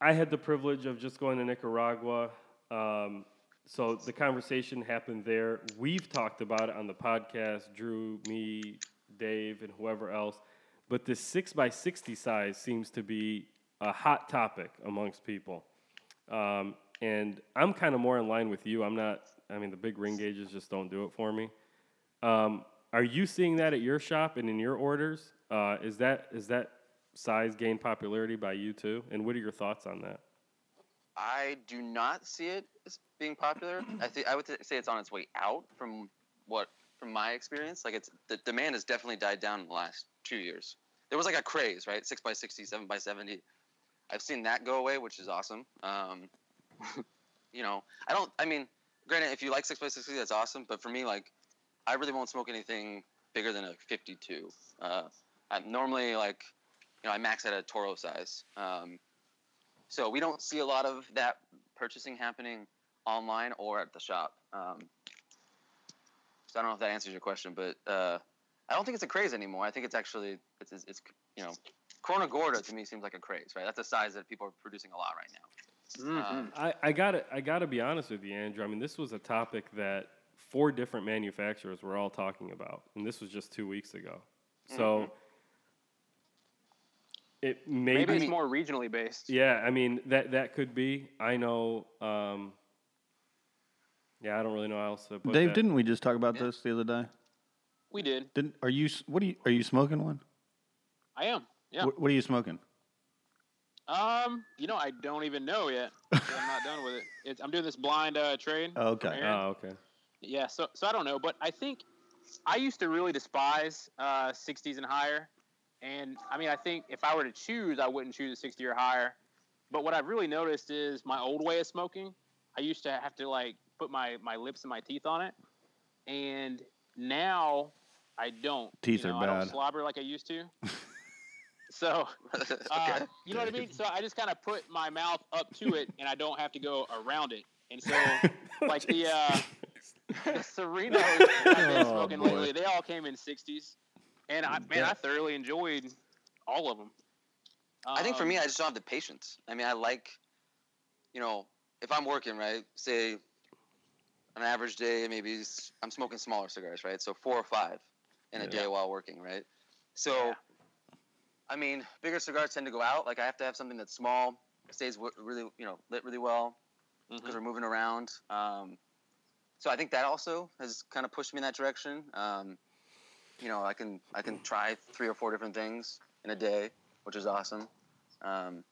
I had the privilege of just going to Nicaragua. Um, so the conversation happened there. We've talked about it on the podcast, Drew, me, Dave, and whoever else. But this six by sixty size seems to be a hot topic amongst people. Um, and I'm kind of more in line with you. I'm not. I mean, the big ring gauges just don't do it for me. Um, are you seeing that at your shop and in your orders? Uh, is that is that size gain popularity by you too? And what are your thoughts on that? I do not see it as being popular. I I would say it's on its way out from what from my experience. Like it's the demand has definitely died down in the last two years. There was like a craze, right? Six by 60, seven by seventy. I've seen that go away, which is awesome. Um, you know, I don't. I mean, granted, if you like six by sixty, that's awesome. But for me, like, I really won't smoke anything bigger than a fifty-two. Uh, I'm normally like, you know, I max at a Toro size. Um, so we don't see a lot of that purchasing happening online or at the shop. Um, so I don't know if that answers your question, but uh, I don't think it's a craze anymore. I think it's actually it's, it's, it's you know, Corona Gorda to me seems like a craze, right? That's a size that people are producing a lot right now. Um, I, I gotta I gotta be honest with you, Andrew. I mean, this was a topic that four different manufacturers were all talking about, and this was just two weeks ago. So it maybe, Maybe it's more regionally based. yeah. I mean that that could be. I know. Um, yeah, I don't really know how else to put Dave, that. didn't we just talk about this the other day? We did. Didn't are you what are you are you smoking one? I am. Yeah. What, what are you smoking? Um, you know, I don't even know yet. so I'm not done with it. It's, I'm doing this blind uh, trade. Oh, okay. Oh, okay. Yeah, so so I don't know, but I think I used to really despise uh, 60s and higher, and I mean I think if I were to choose, I wouldn't choose a 60 or higher. But what I've really noticed is my old way of smoking. I used to have to like put my my lips and my teeth on it, and now I don't. Teeth you know, are I don't bad. slobber like I used to. so okay. uh, you know what I mean? So I just kind of put my mouth up to it, and I don't have to go around it. And so, like the uh, the Serenos that I've been Oh, smoking boy. lately, they all came in 60s, and I man, I thoroughly enjoyed all of them. I think for Um, me, I just don't have the patience. I mean, I like, you know, if I'm working, right, say an average day, maybe I'm smoking smaller cigars, right? So four or five in a Yeah. day while working, right? So, Yeah. I mean, bigger cigars tend to go out. Like, I have to have something that's small, stays w- really, you know, lit really well because mhm. we're moving around. Um, so I think that also has kind of pushed me in that direction. Um, you know, I can I can try three or four different things in a day, which is awesome. Um,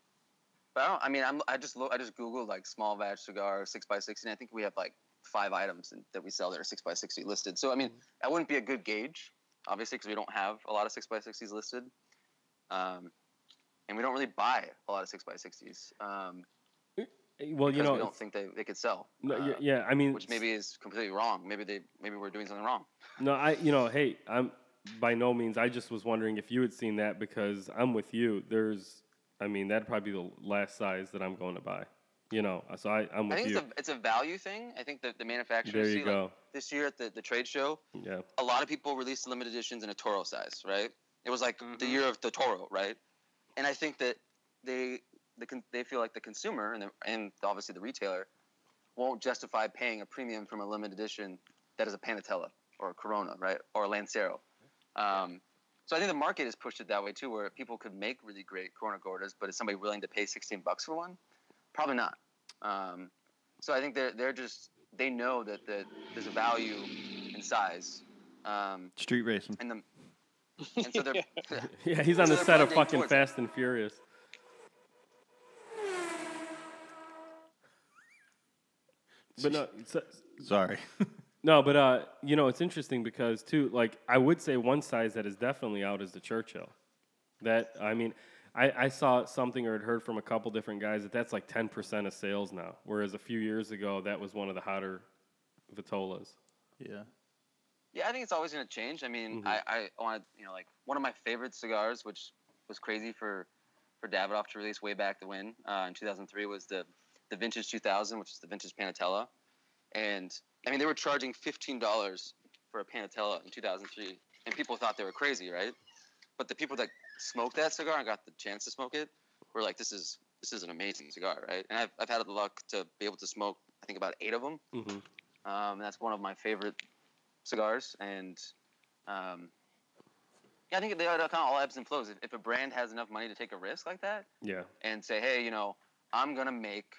but I don't. I mean, I'm I just lo- I just googled like small batch cigar six by sixty, and I think we have like five items that we sell that are six by sixty listed. So I mean, that wouldn't be a good gauge, obviously, because we don't have a lot of six x sixties listed, um, and we don't really buy a lot of six x sixties. Um, Well, you know, we don't think they, they could sell. no, uh, yeah, I mean, which maybe is completely wrong. Maybe they maybe we're doing something wrong. No, I you know, hey, I'm by no means. I just was wondering if you had seen that because I'm with you. There's, I mean, that'd probably be the last size that I'm going to buy. You know, so I I'm I with think you. it's a it's a value thing. I think that the manufacturers There you see go. like this year at the, the trade show, yeah, a lot of people released limited editions in a Toro size, right? It was like the Mhm. year of the Toro, right? And I think that they the con- they feel like the consumer and the, and obviously the retailer won't justify paying a premium from a limited edition that is a Panatella or a Corona, right, or a Lancero. Um, so I think the market has pushed it that way too, where people could make really great Corona Gordas, but is somebody willing to pay 16 bucks for one? Probably not. Um, so I think they're they're just they know that the, there's a value in size. Um, Street racing. and the and so they're yeah. He's on So the set of fucking. Fast and Furious. But no, so, Sorry. no, but uh, you know, it's interesting because too, like I would say one size that is definitely out is the Churchill. That I mean, I, I saw something or had heard from a couple different guys that that's like ten percent of sales now, whereas a few years ago that was one of the hotter Vitolas. yeah. Yeah, I think it's always going to change. I mean, Mhm. I, I want to, you know, like one of my favorite cigars, which was crazy for, for Davidoff to release way back to when, uh, in 2003, was the, the Vintage 2000, which is the Vintage Panatella. And, I mean, they were charging $15 for a Panatella in 2003, and people thought they were crazy, right? But the people that smoked that cigar and got the chance to smoke it we're like, this is, this is an amazing cigar, right? And I've, I've had the luck to be able to smoke, I think, about eight of them. Mm-hmm. Um, that's one of my favorite cigars, and um, yeah, I think they are kind of all ebbs and flows. If, if a brand has enough money to take a risk like that Yeah, and say, hey, you know, I'm gonna make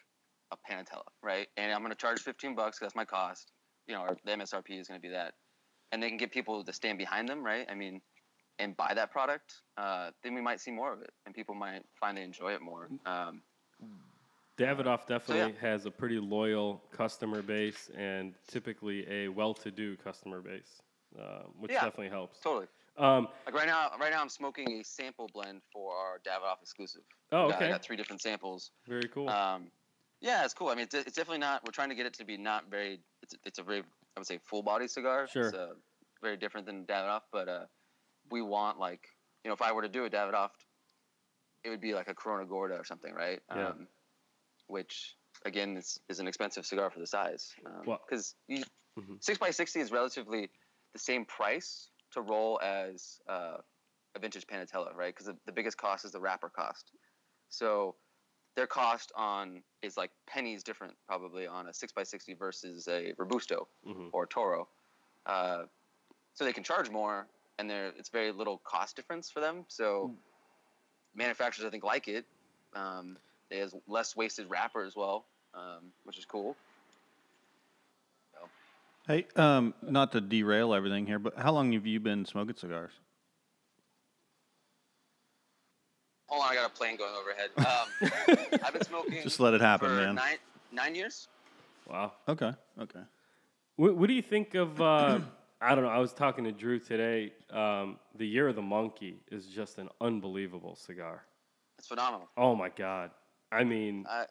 a Panatella, right, and I'm gonna charge 15 bucks that's my cost, you know, or the MSRP is gonna be that, and they can get people to stand behind them, right? I mean, and buy that product, uh, then we might see more of it, and people might find they enjoy it more. Um, Davidoff definitely yeah. has a pretty loyal customer base and typically a well-to-do customer base, uh, which Yeah. definitely helps. totally. Um, Like right now, right now I'm smoking a sample blend for our Davidoff exclusive. oh, I got- I okay, got three different samples. very cool. Um, yeah, it's cool. I mean, it's, it's definitely not. We're trying to get it to be not very. It's, it's a very, I would say, full body cigar. Sure. It's uh, very different than Davidoff, but uh, we want like, you know, if I were to do a Davidoff, it would be like a Corona Gorda or something, right? Yeah. Um, which again is, is an expensive cigar for the size. Because you Mhm. six by sixty is relatively the same price to roll as uh, a vintage Panatella, right? Because the, the biggest cost is the wrapper cost. So their cost on is like pennies different probably on a 6x60 versus a robusto Mhm. or a toro uh, so they can charge more and there it's very little cost difference for them so manufacturers i think like it um, it has less wasted wrapper as well um, which is cool Hey, um, not to derail everything here, but how long have you been smoking cigars? hold on i got a plane going overhead um, i've been smoking Just let it happen, for man. nine, nine years wow. Okay, okay. What, what do you think of? Uh, I don't know. I was talking to Drew today. Um, the Year of the Monkey is just an unbelievable cigar. it's phenomenal Oh my god! I mean, I,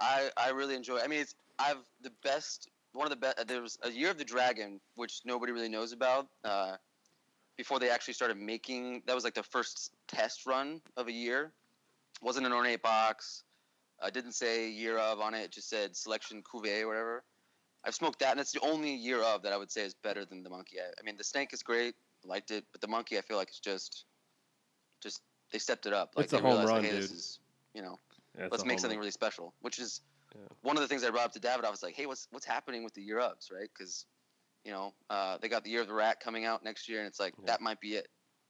I, I really enjoy. It. I mean, it's I've the best. One of the best. There was a Year of the Dragon, which nobody really knows about. Uh, before they actually started making, that was like the first test run of a year. wasn't an ornate box. Uh, didn't say year of on it. It just said selection cuvee or whatever. I've smoked that, and it's the only year of that I would say is better than the monkey. I, I mean, the snake is great, liked it, but the monkey I feel like it's just, just they stepped it up. Like It's a they home realized, run, hey, this dude. is, you know, yeah, let's make something run. really special. Which is Yeah. one of the things I brought up to David. I was like, hey, what's what's happening with the year ups, right? Because you know uh, they got the year of the rat coming out next year, and it's like Yeah. that might be it.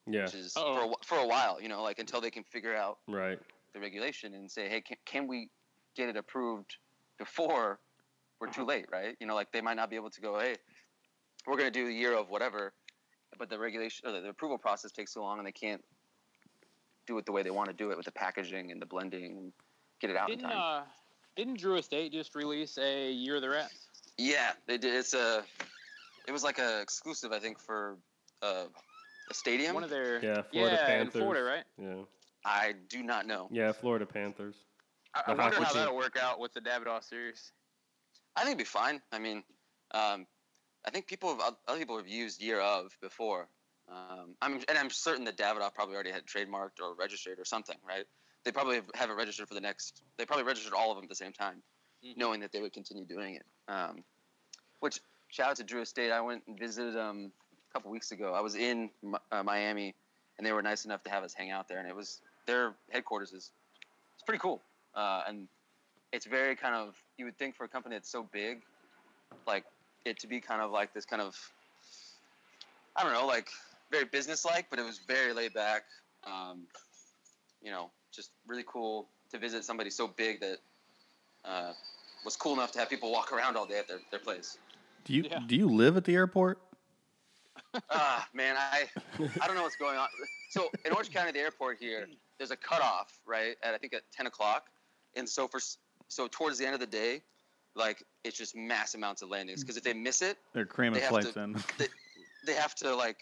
Yeah, Which is Uh-oh. for a, for a while, you know, like until they can figure out right. the regulation and say, hey, can, can we get it approved before we're Uh-huh. too late, right? You know, like they might not be able to go, hey, we're going to do a year of whatever, but the regulation or the, the approval process takes so long, and they can't do it the way they want to do it with the packaging and the blending and get it out in Didn't time. uh, didn't Drew Estate just release a Year of the Rats? Yeah, they did. It's a. It was like a exclusive, I think, for uh, a stadium. One of their Yeah, Florida yeah Panthers. in Florida, right? Yeah, I do not know. yeah, Florida Panthers. I, I wonder how that'll work out with the Davidoff series. I think it'd be fine. I mean, um, I think people have other people have used year of before. Um, I'm and I'm certain that Davidoff probably already had trademarked or registered or something, right? They probably have, have it registered for the next. They probably registered all of them at the same time, Mhm. knowing that they would continue doing it. Um, which shout out to Drew Estate. I went and visited them a couple weeks ago. I was in uh, Miami, and they were nice enough to have us hang out there. And it was their headquarters is it's pretty cool, uh, and it's very kind of you would think for a company that's so big, like it to be kind of like this kind of I don't know, like very businesslike, but it was very laid back. Um, you know, just really cool to visit somebody so big that uh, was cool enough to have people walk around all day at their, their place. Do you Yeah. do you live at the airport? Ah, man, I I don't know what's going on. So in Orange County, the airport here, there's a cutoff, right? At I think at 10 o'clock, and so for s- so towards the end of the day, like it's just mass amounts of landings because if they miss it, They're cramming They have flights to- in. they have to like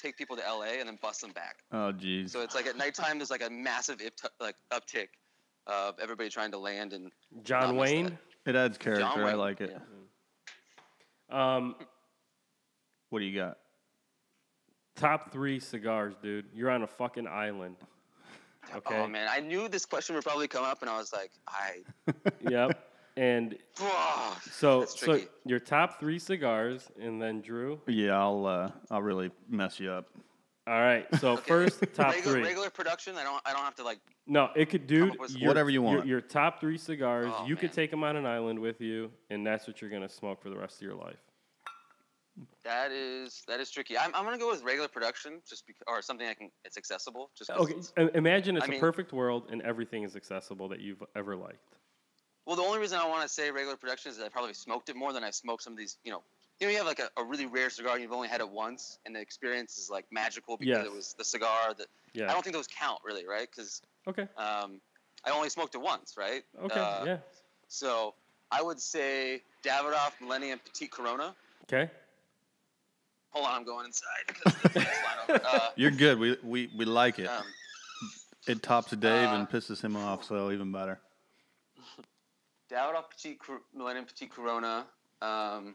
take people to LA and then bus them back. Oh, jeez. So it's like at nighttime, there's like a massive ipt- like uptick of everybody trying to land and John Wayne. It adds character. John I like it. yeah. Um, What do you got? top three cigars, dude. You're on a fucking island. Okay. Oh man, I knew this question would probably come up, and I was like, I. Yep. And Oh, so, so your top three cigars, and then Drew. Yeah, I'll uh, I'll really mess you up. All right. So first, top regular, three. regular production. I don't. I don't have to like. No, it could, dude. up with- your- Whatever you want. Your, top three cigars, Oh, you could take them on an island with you, and that's what you're gonna smoke for the rest of your life. That is that is tricky. I'm, I'm gonna go with regular production, just because, or something I can. It's accessible. Just Okay. it's- Imagine it's I a mean- perfect world, and everything is accessible that you've ever liked. Well, the only reason I want to say regular production is that I probably smoked it more than I smoked some of these. You know, you know, you have like a, a really rare cigar, and you've only had it once, and the experience is like magical because Yes. it was the cigar. That Yeah. I don't think those count really, right? Because Okay. um, I only smoked it once, right? Okay. Uh, yeah. So I would say Davidoff Millennium Petite Corona. Okay. Hold on, I'm going inside because the lights line over. Uh, You're good. We we, we like it. um, It tops Dave uh, and pisses him off, so even better. Davidoff Petite Cor- Millennium Petite Corona. Um,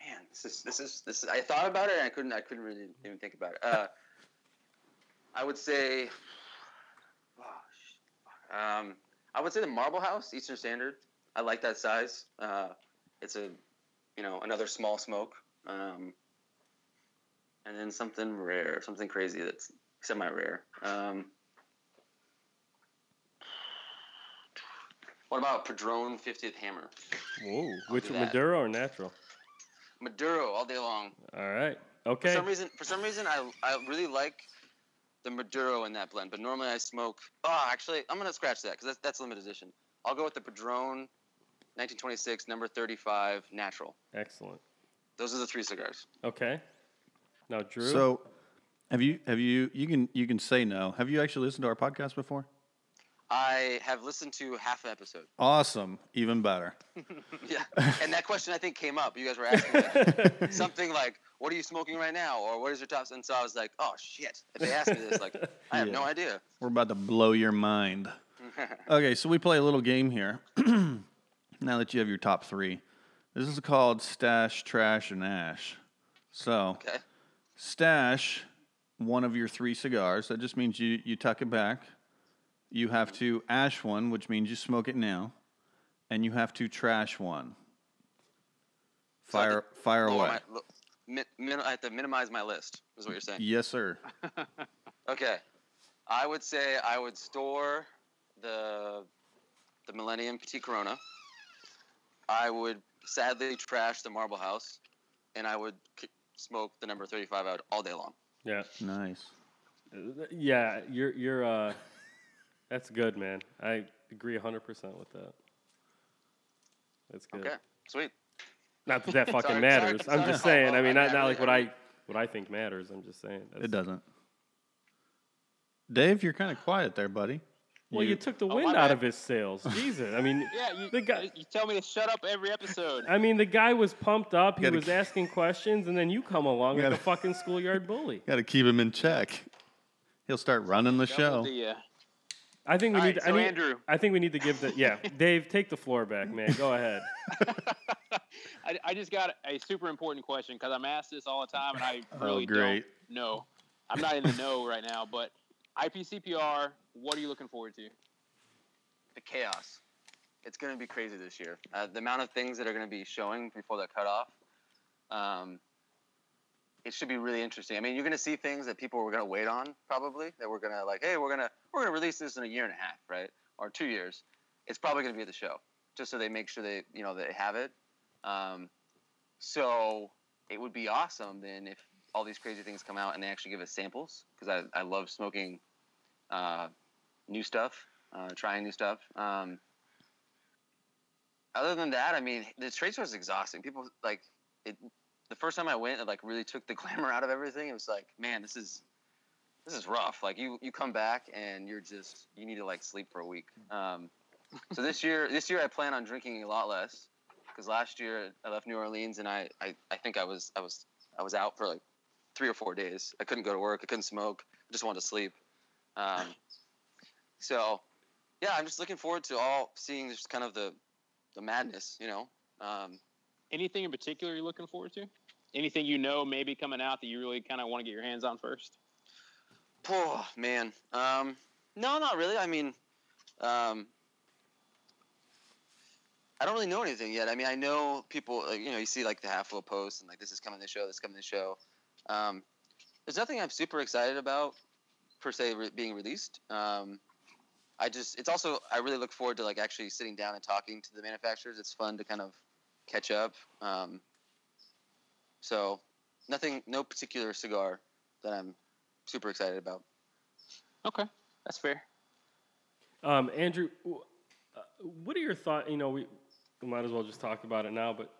man, this is this is this is. I thought about it and I couldn't. I couldn't really even think about it. Uh, I would say. oh, sh- Um, I would say the Marble House Eastern Standard. I like that size. Uh, it's a, you know, another small smoke. Um, and then something rare, something crazy that's semi-rare. Um, what about Padron 50th Hammer? Whoa. Which. Maduro or natural? Maduro all day long. All right. Okay. For some reason, for some reason, I I really like the Maduro in that blend. But normally I smoke. Oh, actually, I'm gonna scratch that because that's that's limited edition. I'll go with the Padron, 1926, number 35, natural. Excellent. Those are the three cigars. Okay. Now, Drew. So, have you have you you can you can say no. Have you actually listened to our podcast before? I have listened to half an episode. Awesome, even better. Yeah, and that question I think came up. You guys were asking like, something like, "What are you smoking right now?" or "What is your top?" And so I was like, "Oh shit!" If they asked me this, like, I have Yeah. no idea. We're about to blow your mind. Okay, so we play a little game here. now that you have your top three, this is called Stash, Trash, and Ash. So, Okay. stash one of your three cigars. That just means you, you tuck it back. You have to ash one, which means you smoke it now. And you have to trash one. So Fire, fire Lower away. my- min, min, I have to minimize my list. Is what you're saying? Yes, sir. Okay. I would say I would store the the Millennium Petit Corona. I would sadly trash the Marble House, and I would k- smoke the number 35 out all day long. yeah. Nice. Yeah. You're you're uh. That's good, man. I agree 100% with that. That's good. Okay, sweet. Not that that fucking Sorry- matters. sorry- I'm sorry just saying. follow I mean, not, not like what I I what I think matters. I'm just saying. That's, It doesn't. Dave, you're kind of quiet there, buddy. Well, you, took the Oh, wind out bad. of his sails. Jesus. I mean, Yeah, you, the guy. you tell me to shut up every episode. I mean, the guy was pumped up. He Gotta was keep- asking questions, and then you come along like Gotta- a fucking schoolyard bully. got to keep him in check. He'll start running the show. Double D, uh, I think we All need. right, I so need, Andrew. I think we need to give the. Yeah, Dave, take the floor back, man. Go ahead. I, I just got a super important question because I'm asked this all the time and I Oh, really great. don't know. I'm not in the know right now, but IPCPR, what are you looking forward to? the chaos. It's going to be crazy this year. Uh, the amount of things that are going to be showing before that cutoff, um, it should be really interesting. I mean, you're going to see things that people were going to wait on, probably. That we're going to like, hey, we're gonna we're gonna release this in a year and a half, right, or two years. It's probably going to be at the show, just so they make sure they you know they have it. Um, so it would be awesome then if all these crazy things come out and they actually give us samples because I, I love smoking uh, new stuff uh, trying new stuff. Um, other than that, I mean, the trade show is exhausting. People like it. The first time I went, it like really took the glamour out of everything. It was like, man, this is this is rough. Like you you come back and you're just you need to like sleep for a week. Um, so this year this year I plan on drinking a lot less because last year I left New Orleans and I, I I think I was I was I was out for like three or four days. I couldn't go to work. I couldn't smoke. I just wanted to sleep. Um, so yeah, I'm just looking forward to all seeing just kind of the the madness, you know. Um, Anything in particular you're looking forward to? Anything you know maybe coming out that you really kind of want to get your hands on first? oh man, um, no, not really. I mean, um, I don't really know anything yet. I mean, I know people, like, you know, you see like the half full posts and like this is coming to the show, this is coming to the show. Um, there's nothing I'm super excited about per se re- being released. Um, I just, it's also, I really look forward to like actually sitting down and talking to the manufacturers. It's fun to kind of catch up. Um, so nothing, no particular cigar that I'm super excited about. Okay, that's fair. Um, Andrew, uh, what are your thoughts? You know, we, we might as well just talk about it now, but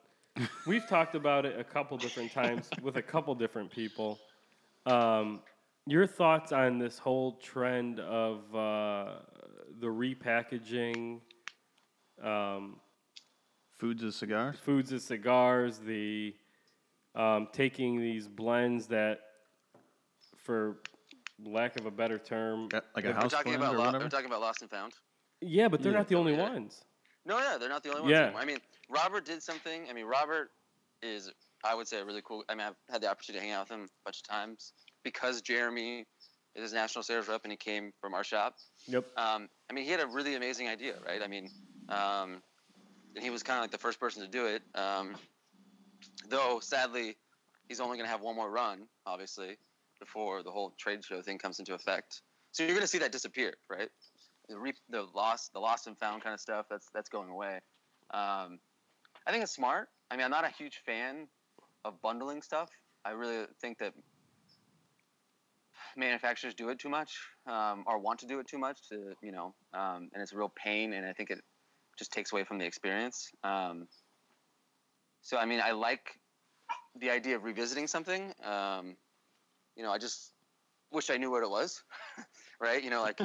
we've talked about it a couple different times with a couple different people. Um, your thoughts on this whole trend of uh, the repackaging, um, Foods as cigars. foods as cigars, the um, taking these blends that, for lack of a better term, Yeah, Like a We're We're house talking blend about or lo- whatever. we're talking about Lost and Found. yeah, but they're Yeah. not the only Yeah. ones. No, yeah, they're not the only ones Yeah. anymore. I mean, Robert did something. I mean, Robert is, I would say, a really cool. I mean, I've had the opportunity to hang out with him a bunch of times because Jeremy is his national sales rep and he came from our shop. Yep. Um, I mean, he had a really amazing idea, right? I mean, um, and he was kind of like the first person to do it. Um, though, sadly, he's only going to have one more run, obviously, before the whole trade show thing comes into effect. So you're going to see that disappear, right? The, re- the lost, the lost and found kind of stuff. That's that's going away. Um, I think it's smart. I mean, I'm not a huge fan of bundling stuff. I really think that manufacturers do it too much um, or want to do it too much to you know um, and it's a real pain and i think it just takes away from the experience. Um, so i mean i like the idea of revisiting something. Um, you know i just wish i knew what it was right? You know like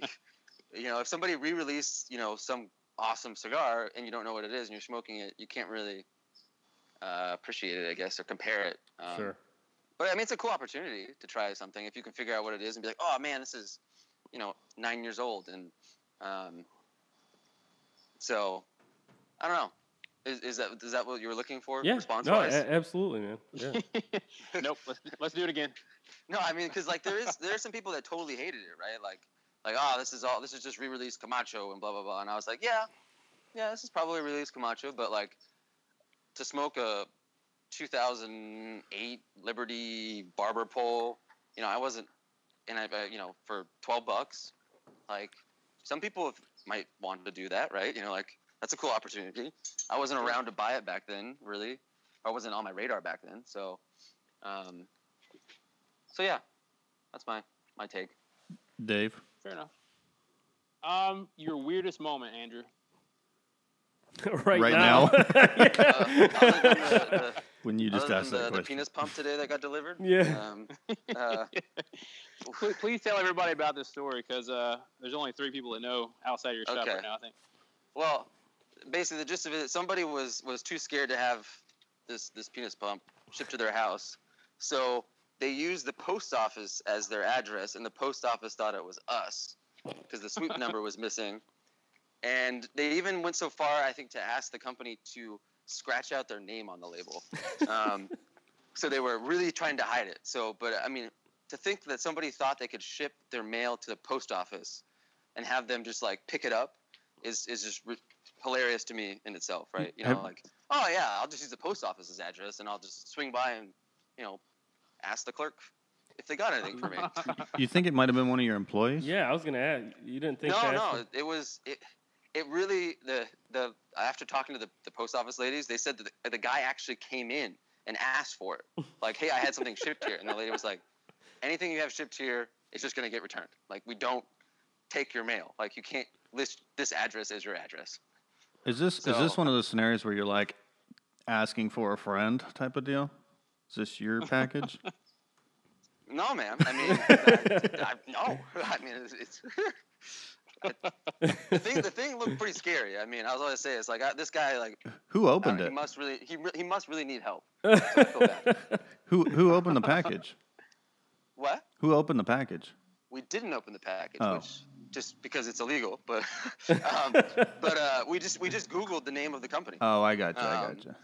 you know if somebody re-released you know some awesome cigar and you don't know what it is and you're smoking it you can't really uh, appreciate it i guess or compare it. Um, Sure. But I mean, it's a cool opportunity to try something if you can figure out what it is and be like, oh man, this is, you know, nine years old, and um, so I don't know. Is, is that is that what you were looking for? Yeah. response no, a- absolutely, man. Yeah. nope. Let's, let's do it again. no, I mean, because like there is there are some people that totally hated it, right? Like like oh, this is all this is just re-released Camacho and blah blah blah, and I was like, yeah, yeah, this is probably released Camacho, but like to smoke a 2008 Liberty barber pole, you know, I wasn't, and I, I- you know, for 12 bucks, like some people might want to do that, right? You know, like that's a cool opportunity. I wasn't around to buy it back then, really. I wasn't on my radar back then, so, um, so yeah, that's my my take. Dave. Fair enough. Um, your weirdest moment, Andrew. right, Right now. now? Uh, other than the, the, when you just other asked than that the, the question. penis pump today that got delivered. Yeah. Um, uh, Please, please tell everybody about this story because uh, there's only three people that know outside of your shop Okay. right now. I think. Well, basically, the gist of it, somebody was was too scared to have this this penis pump shipped to their house, so they used the post office as their address, and the post office thought it was us because the sweep number was missing, and they even went so far, I think, to ask the company to scratch out their name on the label. Um, so they were really trying to hide it. So, but I mean, to think that somebody thought they could ship their mail to the post office and have them just like pick it up is is just re- hilarious to me in itself, right? You know, like, oh yeah, I'll just use the post office's address and I'll just swing by and, you know, ask the clerk if they got anything for me. You think it might have been one of your employees? Yeah, I was gonna add. You didn't think no, that? no, it was it. It really the the after talking to the, the post office ladies, they said that the, the guy actually came in and asked for it. Like, hey, I had something shipped here, and the lady was like, anything you have shipped here, it's just gonna get returned. Like, we don't take your mail. Like, you can't list this address as your address. Is this is this one of uh, those scenarios where you're like asking for a friend type of deal? Is this your package? No, man. I mean, I, I, no. I mean, it's. it's the thing, the thing looked pretty scary. I mean, I was always say it's like I, this guy, like, Who opened it? he must really, he, he must really need help. So I. Who who opened the package? What? Who opened the package? we didn't open the package, Oh. which just because it's illegal. But um, but uh, we just we just Googled the name of the company Oh, I got you. I Um, got you.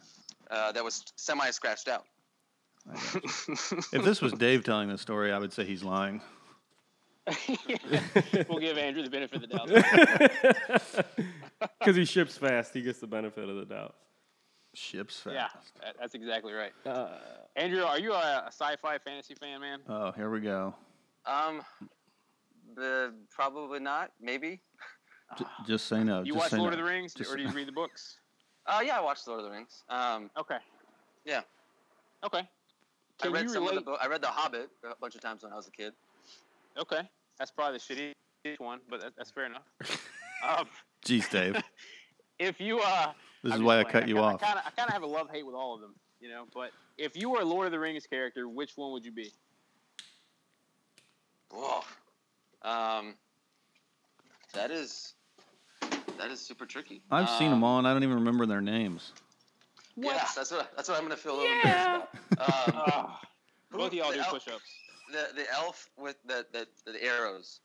uh, that was semi scratched out. If this was Dave telling the story, I would say he's lying. we'll give Andrew the benefit of the doubt. Because he ships fast, he gets the benefit of the doubt. Ships fast. yeah, that's exactly right. Uh, Andrew, are you a, a sci-fi fantasy fan, man? Oh, here we go. Um, the, probably not. Maybe. J- just say no. You just watch Lord no. of the Rings, Just- or do you read the books? Uh, yeah, I watched Lord of the Rings. Um, Okay. Yeah. Okay. I read some relate? of the bo- I read The Hobbit a bunch of times when I was a kid. Okay, that's probably the shittiest one, but that's fair enough. um, Jeez, Dave. if you uh, This I'm is just why I playing. cut you kinda- off. I kind of, I kind of have a love hate with all of them, you know. But if you were a Lord of the Rings character, which one would you be? Whoa. Um, that is that is super tricky. I've seen them Um, all, and I don't even remember their names. Yeah, that's what that's what I'm gonna feel a little embarrassed about. Um, who- both of y'all do elf- push-ups. The the elf with the the, the arrows.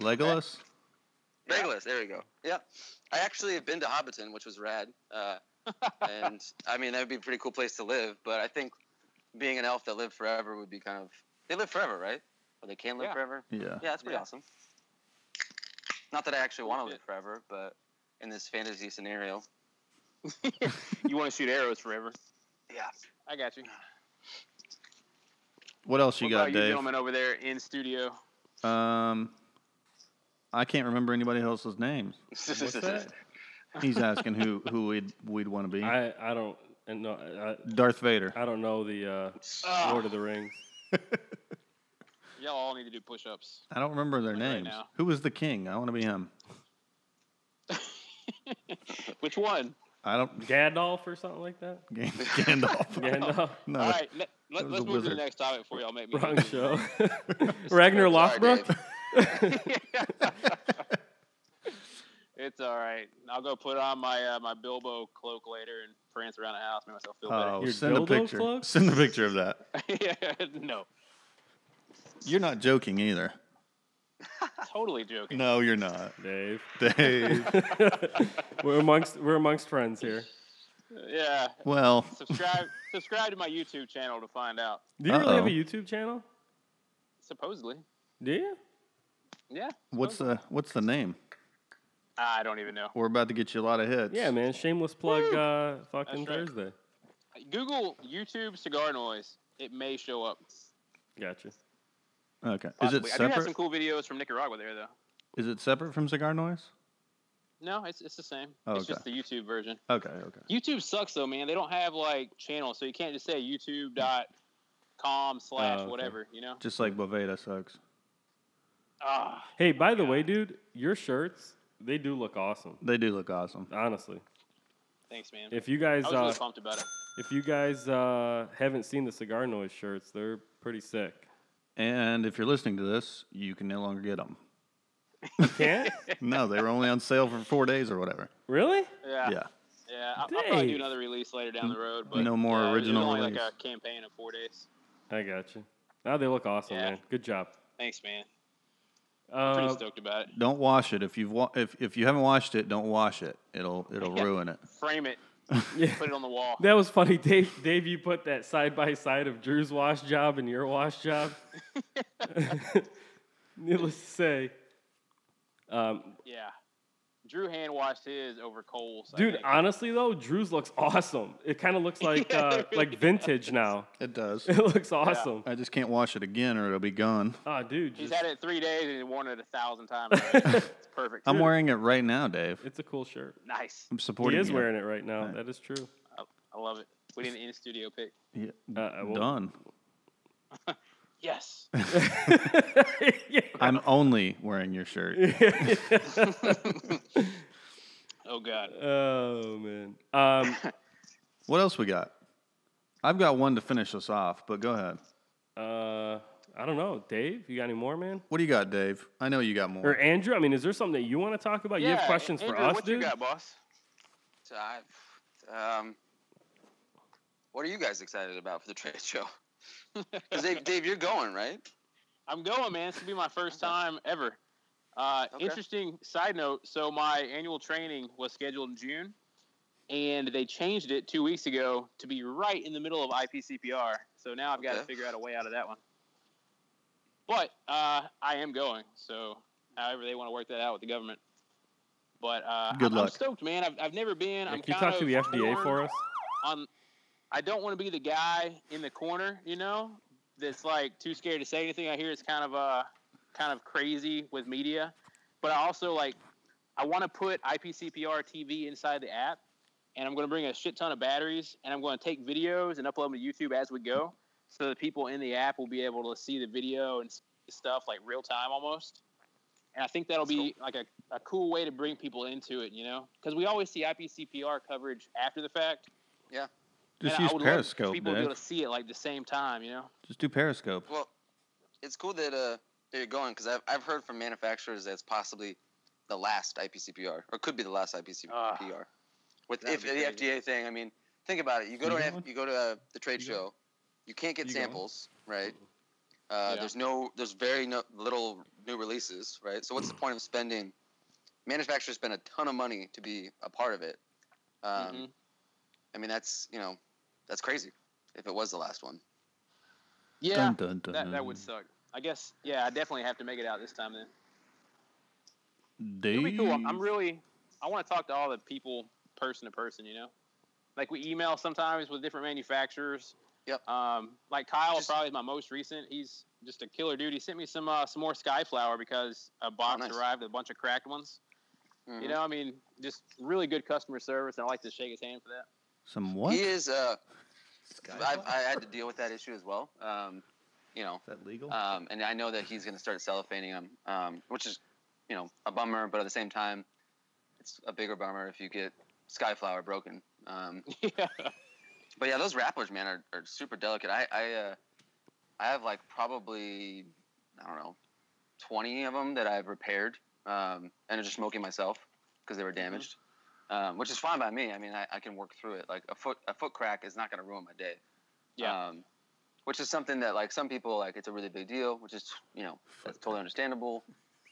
Legolas. Legolas, there we go. Yeah, I actually have been to Hobbiton, which was rad. Uh, and I mean that would be a pretty cool place to live. But I think being an elf that lived forever would be kind of they live forever, right? Or they can live Yeah. forever. Yeah. Yeah, that's pretty Yeah. awesome. Not that I actually want to live forever, but in this fantasy scenario, you want to shoot arrows forever? yeah. I got you. What else you what got, about you Dave? gentlemen over there in studio? Um, I can't remember anybody else's names. what's that? He's asking who who we'd we'd want to be. I I don't and no I, Darth Vader. I don't know the uh, Ah, Lord of the Rings. y'all all need to do push-ups. I don't remember their Like names. now. Who was the king? I want to be him. Which one? I don't. Gandalf or something like that. Gandalf. Gandalf. No, all right, let, let's a move to the next topic before y'all make me. Wrong show. Ragnar Sorry, Lothbrok. it's all right. I'll go put on my uh, my Bilbo cloak later and prance around the house, make myself feel Oh, Your send a picture. cloak? Send a picture of that. yeah, no, You're not joking either. Totally joking. No, you're not, Dave. Dave. we're amongst we're amongst friends here. Yeah, well, subscribe subscribe to my YouTube channel to find out. Do you really have a YouTube channel? Supposedly, Do you? yeah. what's the what's the name? I don't even know. We're about to get you a lot of hits. Yeah, man. Shameless plug. Uh, fucking right. Thursday. Google YouTube cigar noise. It may show up. Gotcha. Okay. Is it Possibly. I do have some separate? cool videos from Nicaragua there, though. Is it separate from Cigar Noise? No, it's it's the same. Oh, it's just the YouTube version. Okay. Okay. YouTube sucks though, man. They don't have like channels, so you can't just say YouTube.com slash Oh, okay. whatever. You know. Just like Boveda sucks. Ah, Hey, by the way, dude, your shirts they do look awesome. They do look awesome. Honestly, Thanks, man. if you guys I was really uh, pumped about it. if you guys uh, haven't seen the cigar noise shirts, they're pretty sick. And if you're listening to this, you can no longer get them. Can't No, they were only on sale for four days or whatever. really? Yeah. Yeah. Yeah, I'll, I'll probably do another release later down the road. But No more yeah, original only release. like a campaign of four days. I got you. Now they look awesome, Yeah. man. Good job. Thanks, man. I'm pretty Uh, stoked about it. Don't wash it. If you've wa- if if you haven't washed it, don't wash it. It'll it'll Yeah. ruin it. Frame it. Yeah. Put it on the wall. that was funny, Dave. Dave, you put that side by side of Drew's wash job and your wash job. Needless to say, um, Yeah. Drew hand washed his over coals. I dude. Honestly, though, Drew's looks awesome. It kind of looks like Yeah, uh, really like vintage now. It does. It looks awesome. I just can't wash it again or it'll be gone. Oh, dude, He's just- had it three days and he's worn it a thousand times. it's perfect. I'm wearing it right now, Dave. it's a cool shirt. nice. I'm supporting. He is you. wearing it right now. Right. That is true. I love it. We need an in studio pic. Yeah. Uh, I will- Done. Yes. yeah. I'm only wearing your shirt. Oh God. Oh man. Um, What else we got? I've got one to finish us off, but go ahead. uh, I don't know, Dave. You got any more, man? What do you got, Dave? I know you got more. Or Andrew? I mean, is there something that you want to talk about? you have Yeah, questions for Andrew, us, what dude? you got, boss? So I, um, what are you guys excited about for the trade show? Because Dave, Dave, you're going, right? I'm going, man. This will be my first time ever. Uh, Okay. Interesting side note. So my annual training was scheduled in June, and they changed it two weeks ago to be right in the middle of IPCPR. So now I've got to figure out a way out of that one. But uh, I am going. So however they want to work that out with the government. But uh, Good I'm, I'm stoked, man. I've, I've never been. Yeah, I'm can you kind talk to the FDA for us? on I don't want to be the guy in the corner, you know, that's like too scared to say anything. I hear it's kind of uh kind of crazy with media, but I also like I want to put IPCPR TV inside the app, and I'm going to bring a shit ton of batteries, and I'm going to take videos and upload them to YouTube as we go, so that people in the app will be able to see the video and stuff like real time almost. And I think that'll be like a, a cool way to bring people into it, you know, because we always see IPCPR coverage after the fact. Just And I use would love Periscope, people to be able to see it like the same time, you know. Just do Periscope. Well, it's cool that uh that you're going because I've I've heard from manufacturers that it's possibly the last IPCPR or could be the last IPCPR. Ah, With if the crazy. FDA thing, I mean, think about it. You go You to an? F, you go to uh, the trade You show, you can't get You going? samples, right? Uh, Yeah. There's no, there's very no, little new releases, right? So what's the point of spending? Manufacturers spend a ton of money to be a part of it. Um, Mhm. I mean, that's you know, that's crazy. If it was the last one, Yeah, Dun, dun, dun. that, that would suck. I guess. Yeah, I definitely have to make it out this time then. Dave. It'll be cool. I'm, I'm really. I want to talk to all the people person to person. You know, like we email sometimes with different manufacturers. Yep. Um, like Kyle Just- probably is my most recent. He's just a killer dude. He sent me some uh, some more Skyflower because a box Oh, nice. arrived with a bunch of cracked ones. Mhm. You know, I mean, just really good customer service, and I like to shake his hand for that. Some what? he Is is. Uh, I've, I had to deal with that issue as well. Um, you know, that legal? um, and I know that he's going to start cellophaning them, um, which is, you know, a bummer. But at the same time, it's a bigger bummer if you get Skyflower broken. Um, yeah. but yeah, those wrappers, man, are, are super delicate. I I, uh, I have like probably I don't know, twenty of them that I've repaired, um, and are just smoking myself because they were damaged, um, which is fine by me. I mean, I, I can work through it. Like a foot a foot crack is not going to ruin my day. Yeah. Um, which is something that like some people like it's a really big deal, which is you know that's totally understandable.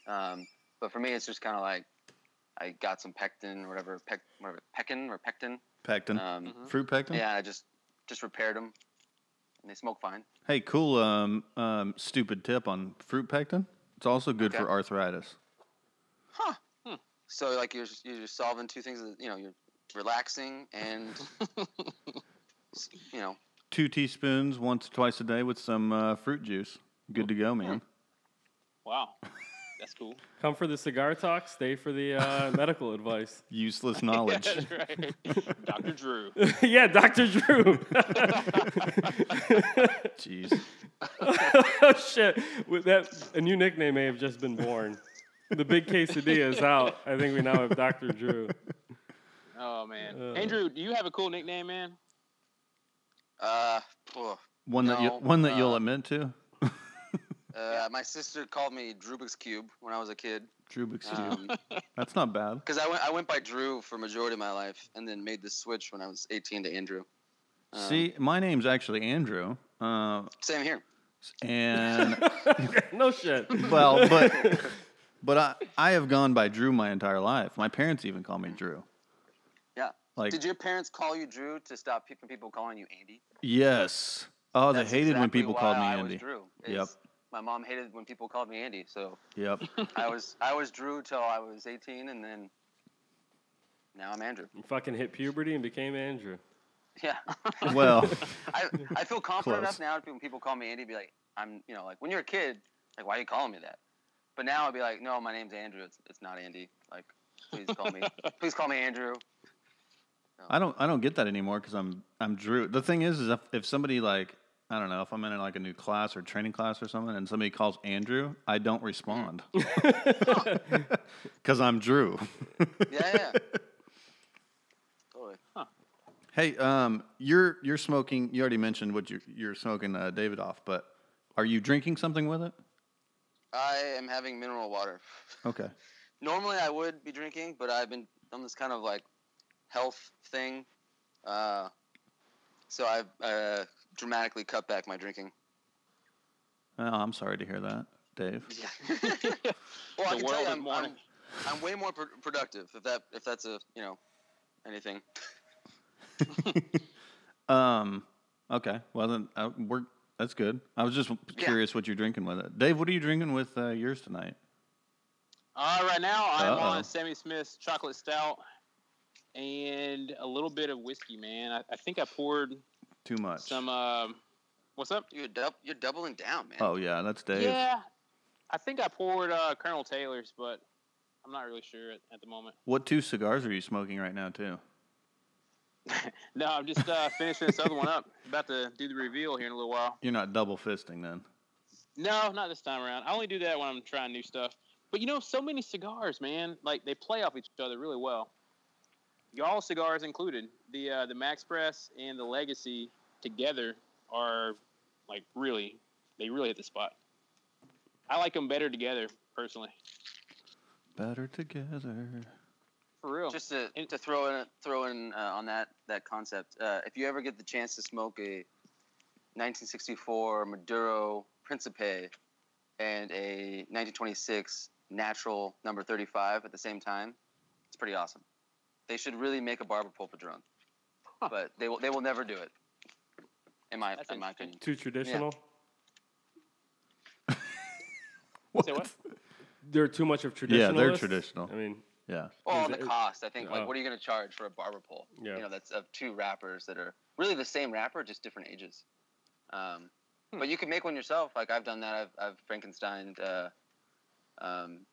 Um, but for me, it's just kind of like I got some pectin or whatever, pec, whatever pectin or pectin. Pectin. Um, Mhm. Fruit pectin? yeah, I just just repaired them, and they smoke fine. Hey, cool um, um, stupid tip on fruit pectin. It's also good Okay. for arthritis. Huh. So like you're you're solving two things. You know, you're relaxing and you know Two teaspoons once, twice a day with some uh, fruit juice. Good to go, man. Wow. That's cool. Come for the cigar talk. Stay for the uh, medical advice. Useless knowledge. That's right. Dr. Drew. yeah, Doctor Drew. Jeez. oh shit! With that, a new nickname may have just been born. The big quesadilla is out. I think we now have Dr. Drew. Oh man, Uh. Andrew, do you have a cool nickname, man? Uh, oh, One that you one that you'll uh, admit to. uh, my sister called me Drubik's Cube when I was a kid. Drubik's cube. Um, That's not bad. Because I went, I went by Drew for majority of my life, and then made the switch when I was 18 to Andrew. Um, See, my name's actually Andrew. Uh, Same here. and no shit. well, but but I I have gone by Drew my entire life. My parents even call me mm. Drew. Yeah. Like Did your parents call you Drew to stop pe- people calling you Andy? yes. Oh, they That's hated when people why called me I Andy. Was Drew. Yep. My mom hated when people called me Andy, so Yep. I was I was Drew till I was 18, and then now I'm Andrew. You fucking hit puberty and became Andrew. Yeah. Well, I, I feel confident Close. enough now when people call me Andy, be like, I'm, you know, like when you're a kid, like, why are you calling me that? But now I'd be like, no, my name's Andrew. It's, it's not Andy. Like, please call me, please call me Andrew. I don't I don't get that anymore because I'm I'm Drew. The thing is, is if, if somebody like I don't know if I'm in like a new class or training class or something, and somebody calls Andrew, I don't respond because I'm Drew. Yeah, yeah. totally. hey, um, you're you're smoking. You already mentioned what you're you're smoking uh, Davidoff, but are you drinking something with it? I am having mineral water. Okay. Normally I would be drinking, but I've been on this kind of like health thing. Uh, so I've uh, dramatically cut back my drinking. Oh, I'm sorry to hear that, Dave. Yeah. well, I The can tell world you, is I'm. I'm, I'm way more pro- productive if that if that's a you know anything. Um. Okay. Well then, uh, we're that's good. I was just curious what you're drinking with it, Dave. What are you drinking with uh, yours tonight? Uh, right now I'm Uh-oh. on Sammy Smith's chocolate stout and a little bit of whiskey, man. I, I think I poured Too much. some. Um, what's up? You're dub- you're doubling down, man. Oh yeah, that's Dave. Yeah, I think I poured uh, Colonel Taylor's, but I'm not really sure at, at the moment. What two cigars are you smoking right now, too? No, I'm just uh, finishing this other one up. About to do the reveal here in a little while. You're not double fisting then. No, not this time around. I only do that when I'm trying new stuff. But you know, so many cigars, man. Like they play off each other really well. Y'all cigars included. The uh, the Box Press and the Legacy together are like really, they really hit the spot. I like them better together, personally. Better together. For real. Just to, And- to throw in throw in uh, on that that concept. Uh, if you ever get the chance to smoke a 1964 Maduro Principe and a 1926 Natural Number 35 at the same time, it's pretty awesome. They should really make a barber pole padron, Huh. but they will they will never do it. In my That's in my opinion. Too traditional. Say what? They're too much of traditional. Yeah, they're traditional. I mean, Yeah. Well, on the it- cost, I think like Oh. what are you going to charge for a barber pole? Yeah. You know, that's of two wrappers that are really the same wrapper, just different ages. Um, Hmm. But you can make one yourself. Like I've done that. I've I've Frankensteined uh, um,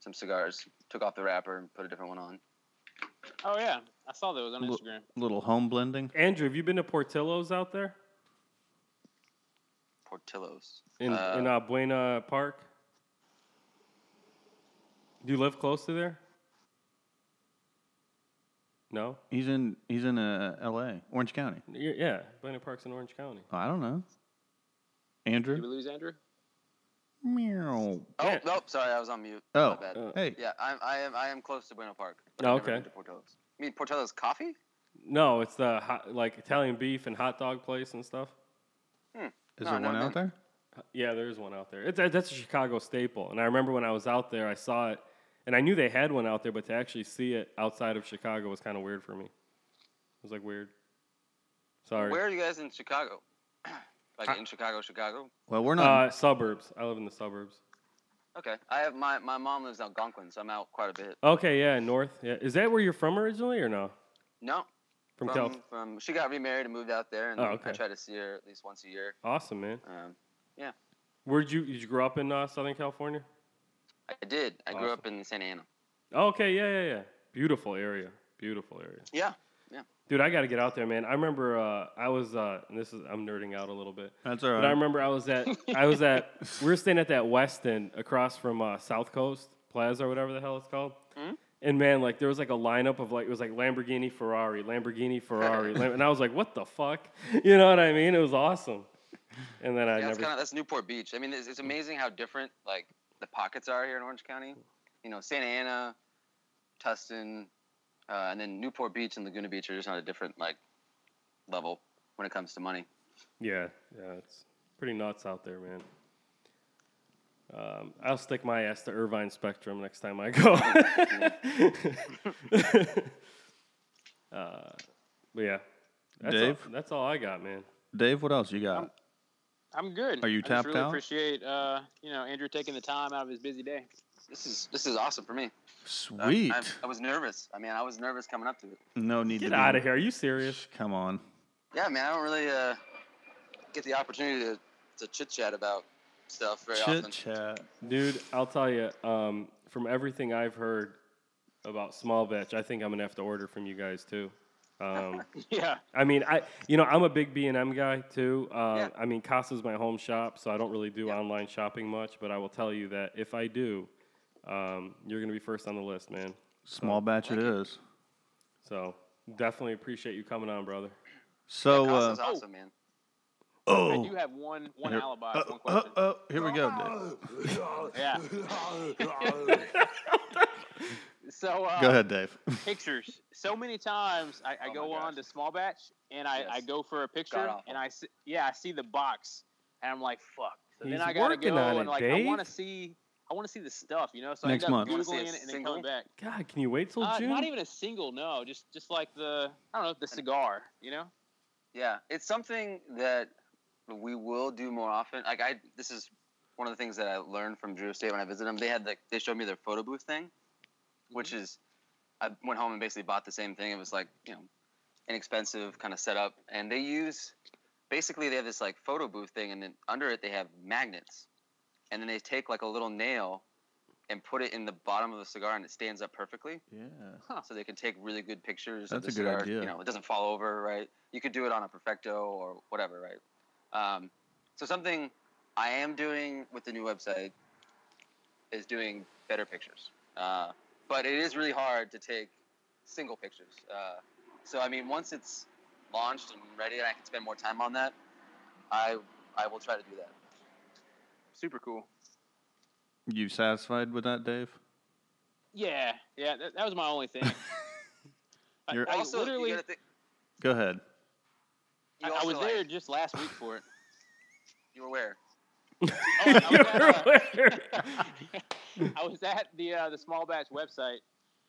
some cigars, took off the wrapper and put a different one on. Oh yeah, I saw those on Look- Instagram. little home blending. Andrew, have you been to Portillo's out there Portillo's. in Uh, in uh, Buena Park? Do you live close to there? No. He's in he's in uh, L.A. Orange County. Y- Yeah, Buena Park's in Orange County. Oh, I don't know. Andrew Did we Andrew. lose Andrew? Meow. Oh Yeah. nope, sorry, I was on mute. Oh. Bad. Uh, Hey. Yeah, I'm, I am I am close to Buena Park. But Oh, I've never okay. been to Portillo's. I mean Portillo's coffee? No, it's the hot, like Italian beef and hot dog place and stuff. Is No, there no, one no. out there? Yeah, there is one out there. It's, that's a Chicago staple. And I remember when I was out there, I saw it, and I knew they had one out there, but to actually see it outside of Chicago was kind of weird for me. It was like weird. Sorry. Where are you guys in Chicago? like I- in Chicago, Chicago? Well, we're not. Uh, suburbs. I live in the suburbs. Okay. I have my, my mom lives out Algonquin, so I'm out quite a bit. Okay, yeah, north. Yeah, is that where you're from originally, or no? No. From, From, California. from she got remarried and moved out there, and Oh, I try to see her at least once a year. Awesome, man. Um, Where'd you did you grow up in uh, Southern California? I did. I grew up in Santa Ana. Oh, okay, yeah, yeah, yeah. Beautiful area. Beautiful area. Yeah. Yeah. Dude, I got to get out there, man. I remember uh, I was, uh, and this is I'm nerding out a little bit. That's all But I remember I was at I was at we were staying at that Westin across from uh, South Coast Plaza or whatever the hell it's called. Mhm. And man, like there was like a lineup of like it was like Lamborghini, Ferrari, Lamborghini, Ferrari, and I was like, what the fuck? You know what I mean? It was awesome. And then I Yeah, that's never. kind of that's Newport Beach. I mean, it's, it's amazing how different like the pockets are here in Orange County. You know, Santa Ana, Tustin, uh, and then Newport Beach and Laguna Beach are just on a different like level when it comes to money. Yeah, yeah, it's pretty nuts out there, man. Um, I'll stick my ass to Irvine Spectrum next time I go. uh, but yeah, that's Dave? All, that's all I got, man. Dave, what else you got? I'm good. Are you I just really out? Appreciate uh, you know Andrew taking the time out of his busy day. This is this is awesome for me. Sweet. I, I was nervous. I mean, I was nervous coming up to it. no need Get to be- out of here. Are you serious? Come on. Yeah, man, I don't really uh, get the opportunity to, to chit chat about stuff very Chit often. Chit chat. Dude, I'll tell you, um, from everything I've heard about small batch, I think I'm gonna have to order from you guys too. Um, Yeah. I mean, I you know I'm a big B and M guy too. Uh, Yeah. I mean, Casa's my home shop, so I don't really do Yeah. online shopping much. But I will tell you that if I do, um, you're gonna be first on the list, man. Small batch it Thank you. is. So definitely appreciate you coming on, brother. So, Casa's uh, awesome, man. I oh, do have one one Here- alibi. uh, one uh, question. uh, here we go, Dave. yeah. so uh, Go ahead, Dave. pictures. So many times I, I Oh go on to small batch and I, I go for a picture and I see, yeah I see the box and I'm like fuck. So He's then I gotta go and it, like I want to see I want to see the stuff you know. So Next I end up month. You wanna see googling it and then coming back. God, can you wait till Uh, June? not even a single, no. Just just like the I don't know the cigar, you know. Yeah, it's something that we will do more often. Like I, this is one of the things that I learned from Drew Estate when I visited them. They had like they showed me their photo booth thing, which is I went home and basically bought the same thing. It was like you know inexpensive kind of setup, and they use basically they have this like photo booth thing, and then under it they have magnets, and then they take like a little nail and put it in the bottom of the cigar, and it stands up perfectly Yeah. so they can take really good pictures. That's of a good cigar. idea. You know, it doesn't fall over, right? You could do it on a perfecto or whatever, right? Um, so something I am doing with the new website is doing better pictures, uh, but it is really hard to take single pictures. Uh, so I mean, once it's launched and ready, and I can spend more time on that, I I will try to do that. Super cool. You satisfied with that, Dave? Yeah, yeah. That, that was my only thing. I, You're- I also, literally you think, Go ahead. I, I was like, there just last week for it. You were where? Oh, I was at, uh, I was at the uh, the small batch website,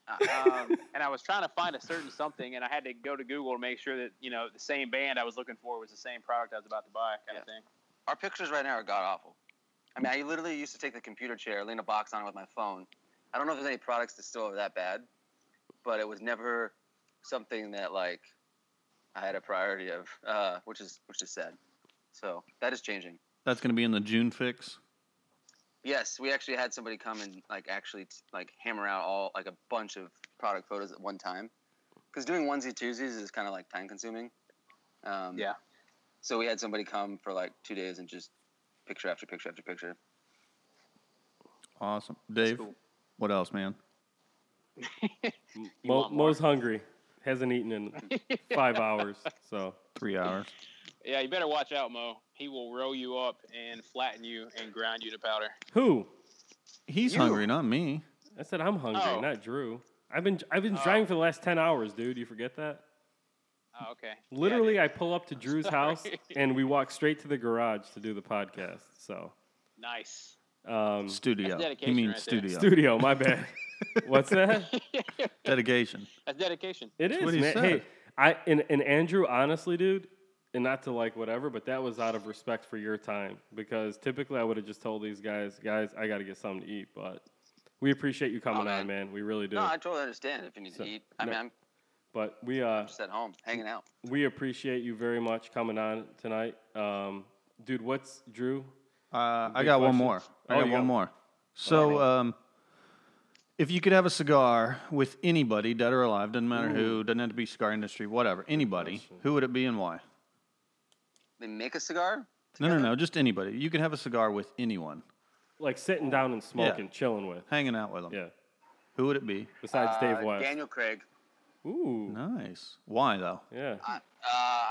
Ah. um, and I was trying to find a certain something, and I had to go to Google to make sure that you know the same band I was looking for was the same product I was about to buy, kind of thing. our pictures right now are god awful. I mean, I literally used to take the computer chair, lean a box on it with my phone. I don't know if there's any products that still are that bad, but it was never something that like I had a priority of, uh, which is which is sad. So that is changing. That's going to be in the June fix. Yes, we actually had somebody come and like actually t- like hammer out all like a bunch of product photos at one time, because doing onesie twosies is kind of like time consuming. Um, Yeah. So we had somebody come for like two days and just picture after picture after picture. Awesome. Dave, cool. what else, man? Mo. Mo's hungry. Hasn't eaten in five hours. So Three hours. Yeah, you better watch out, Mo. He will roll you up and flatten you and grind you to powder. who? He's You. hungry, not me. I said I'm hungry, Oh. not Drew. I've been I've been Oh. driving for the last ten hours, dude. You forget that? Oh, okay. Yeah, Literally, dude. I pull up to Drew's Sorry. house and we walk straight to the garage to do the podcast. So, nice. um, Studio. He dedication means right there. studio. studio. My bad. What's that? Dedication. That's dedication. It is, what he man. said. Hey, I and, and Andrew, honestly, dude, and not to like whatever, but that was out of respect for your time because typically I would have just told these guys, guys, I got to get something to eat. But we appreciate you coming Oh, on, man. We really do. No, I totally understand if you need So, to eat. I no. mean, I'm but we uh just at home hanging out. we appreciate you very much coming on tonight, um, dude. What's Drew? Uh, I Big got one more. I Oh, got one got- more. So, um, if you could have a cigar with anybody, dead or alive, doesn't matter who, doesn't have to be cigar industry, whatever, anybody, who would it be and why? They make a cigar. No, no, no, just anybody. You can have a cigar with anyone. like sitting down and smoking, chilling with. Hanging out with them. Yeah. Who would it be? Besides Dave Uh, West. Daniel Craig. Ooh. Nice. Why though? Yeah. I, uh,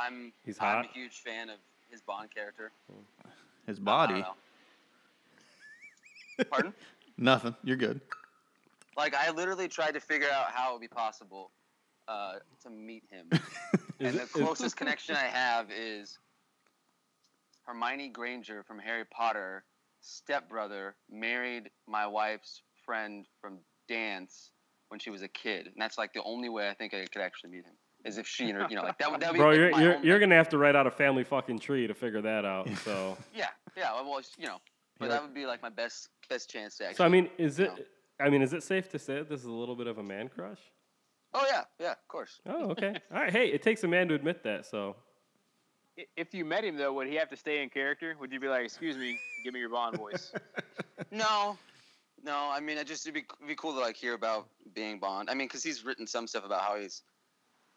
I'm He's I'm hot? a huge fan of his Bond character. His I don't body. know. Pardon? Nothing. You're good. Like I literally tried to figure out how it would be possible uh, to meet him, and the closest connection I have is Hermione Granger from Harry Potter, stepbrother, married my wife's friend from dance when she was a kid, and that's like the only way I think I could actually meet him is if she, inter- you know, like that would that would Bro, be you're you're, you're gonna have to write out a family fucking tree to figure that out. So, yeah, yeah, well, you know, but that would be like my best best chance to actually. so I mean, is it? No. I mean, is it safe to say that this is a little bit of a man crush? oh yeah, yeah, of course. Oh, okay. All right. Hey, it takes a man to admit that. So, If you met him though, would he have to stay in character? Would you be like, "Excuse me, give me your Bond voice"? No, no. I mean, it just it'd be, it'd be cool to like hear about being Bond. I mean, because he's written some stuff about how he's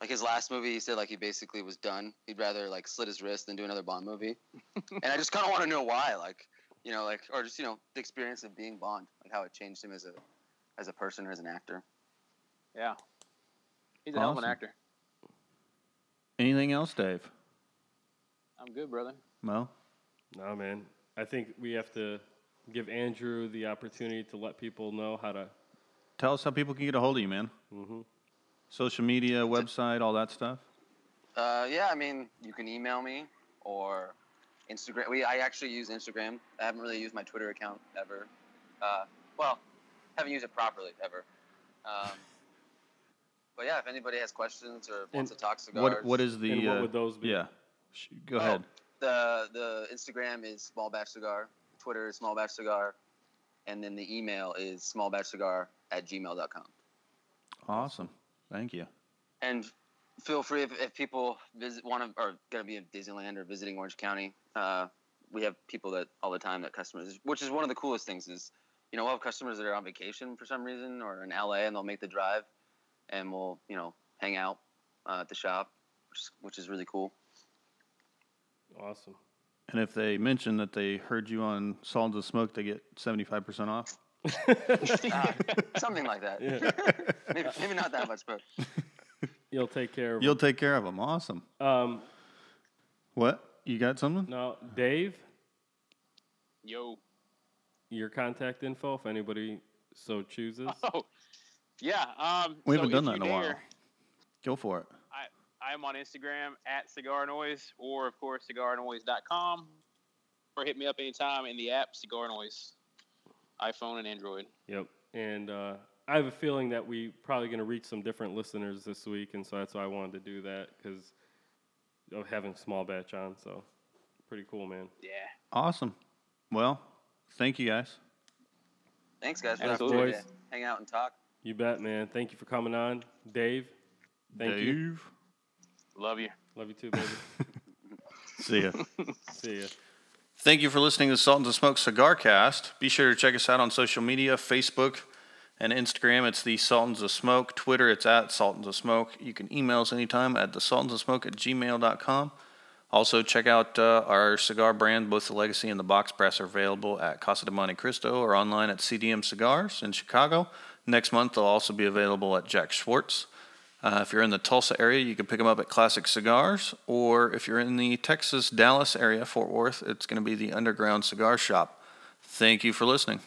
like his last movie. He said like he basically was done. He'd rather like slit his wrist than do another Bond movie. and I just kind of want to know why, like you know, like or just you know the experience of being Bond, like how it changed him as a as a person or as an actor. yeah, he's a hell of an Awesome. actor. Anything else, Dave? I'm good, brother. Mo? no, man. I think we have to give Andrew the opportunity to let people know how to. Tell us how people can get a hold of you, man. hmm Social media, website, all that stuff. Uh, yeah, I mean, you can email me or Instagram. We I actually use Instagram. I haven't really used my Twitter account ever. Uh, well, haven't used it properly ever. Um, but yeah, if anybody has questions or wants And to talk cigars, What What is the? And what uh, would those be? Yeah. Go Oh, ahead. the the Instagram is small batch cigar, Twitter is small batch cigar, and then the email is small batch cigar at gmail.com. Awesome. Thank you. And feel free if, if people visit want to or going to be in Disneyland or visiting Orange County. Uh, we have people that all the time that customers, which is one of the coolest things is, you know, we'll have customers that are on vacation for some reason or in LA and they'll make the drive, and we'll you know hang out uh, at the shop, which which is really cool. Awesome. And if they mention that they heard you on Sultans of Smoke, they get seventy five percent off. Ah, something like that. Yeah. maybe, maybe not that much, but You'll take care of. You'll take care of them. Awesome. um, What? You got something? No. Dave, Yo. your contact info if anybody so chooses. Oh, yeah. Um, We so haven't done that in you a while. Go for it. I am on Instagram at Cigar Noise or, of course, cigarnoise.com. Or hit me up anytime in the app Cigar Noise, iPhone and Android. Yep. And uh, I have a feeling that we probably going to reach some different listeners this week, and so that's why I wanted to do that because of having small batch on. So pretty cool, man. Yeah. Awesome. Well, thank you guys. thanks guys for As the opportunity always. to hang out and talk. You bet, man. Thank you for coming on, Dave. Thank Dave. you. Love you. Love you too, baby. See ya. See ya. Thank you for listening to Sultans of Smoke Cigar Cast. Be sure to check us out on social media Facebook and Instagram. It's the Sultans of Smoke. Twitter, it's at Sultans of Smoke. You can email us anytime at the Sultans of Smoke at gmail.com. Also, check out uh, our cigar brand. Both the Legacy and the Box Press are available at Casa de Monte Cristo or online at CDM Cigars in Chicago. Next month, they'll also be available at Jack Schwartz. Uh, if you're in the Tulsa area, you can pick them up at Classic Cigars, or if you're in the Texas Dallas area, Fort Worth, it's going to be the Underground Cigar Shop. Thank you for listening.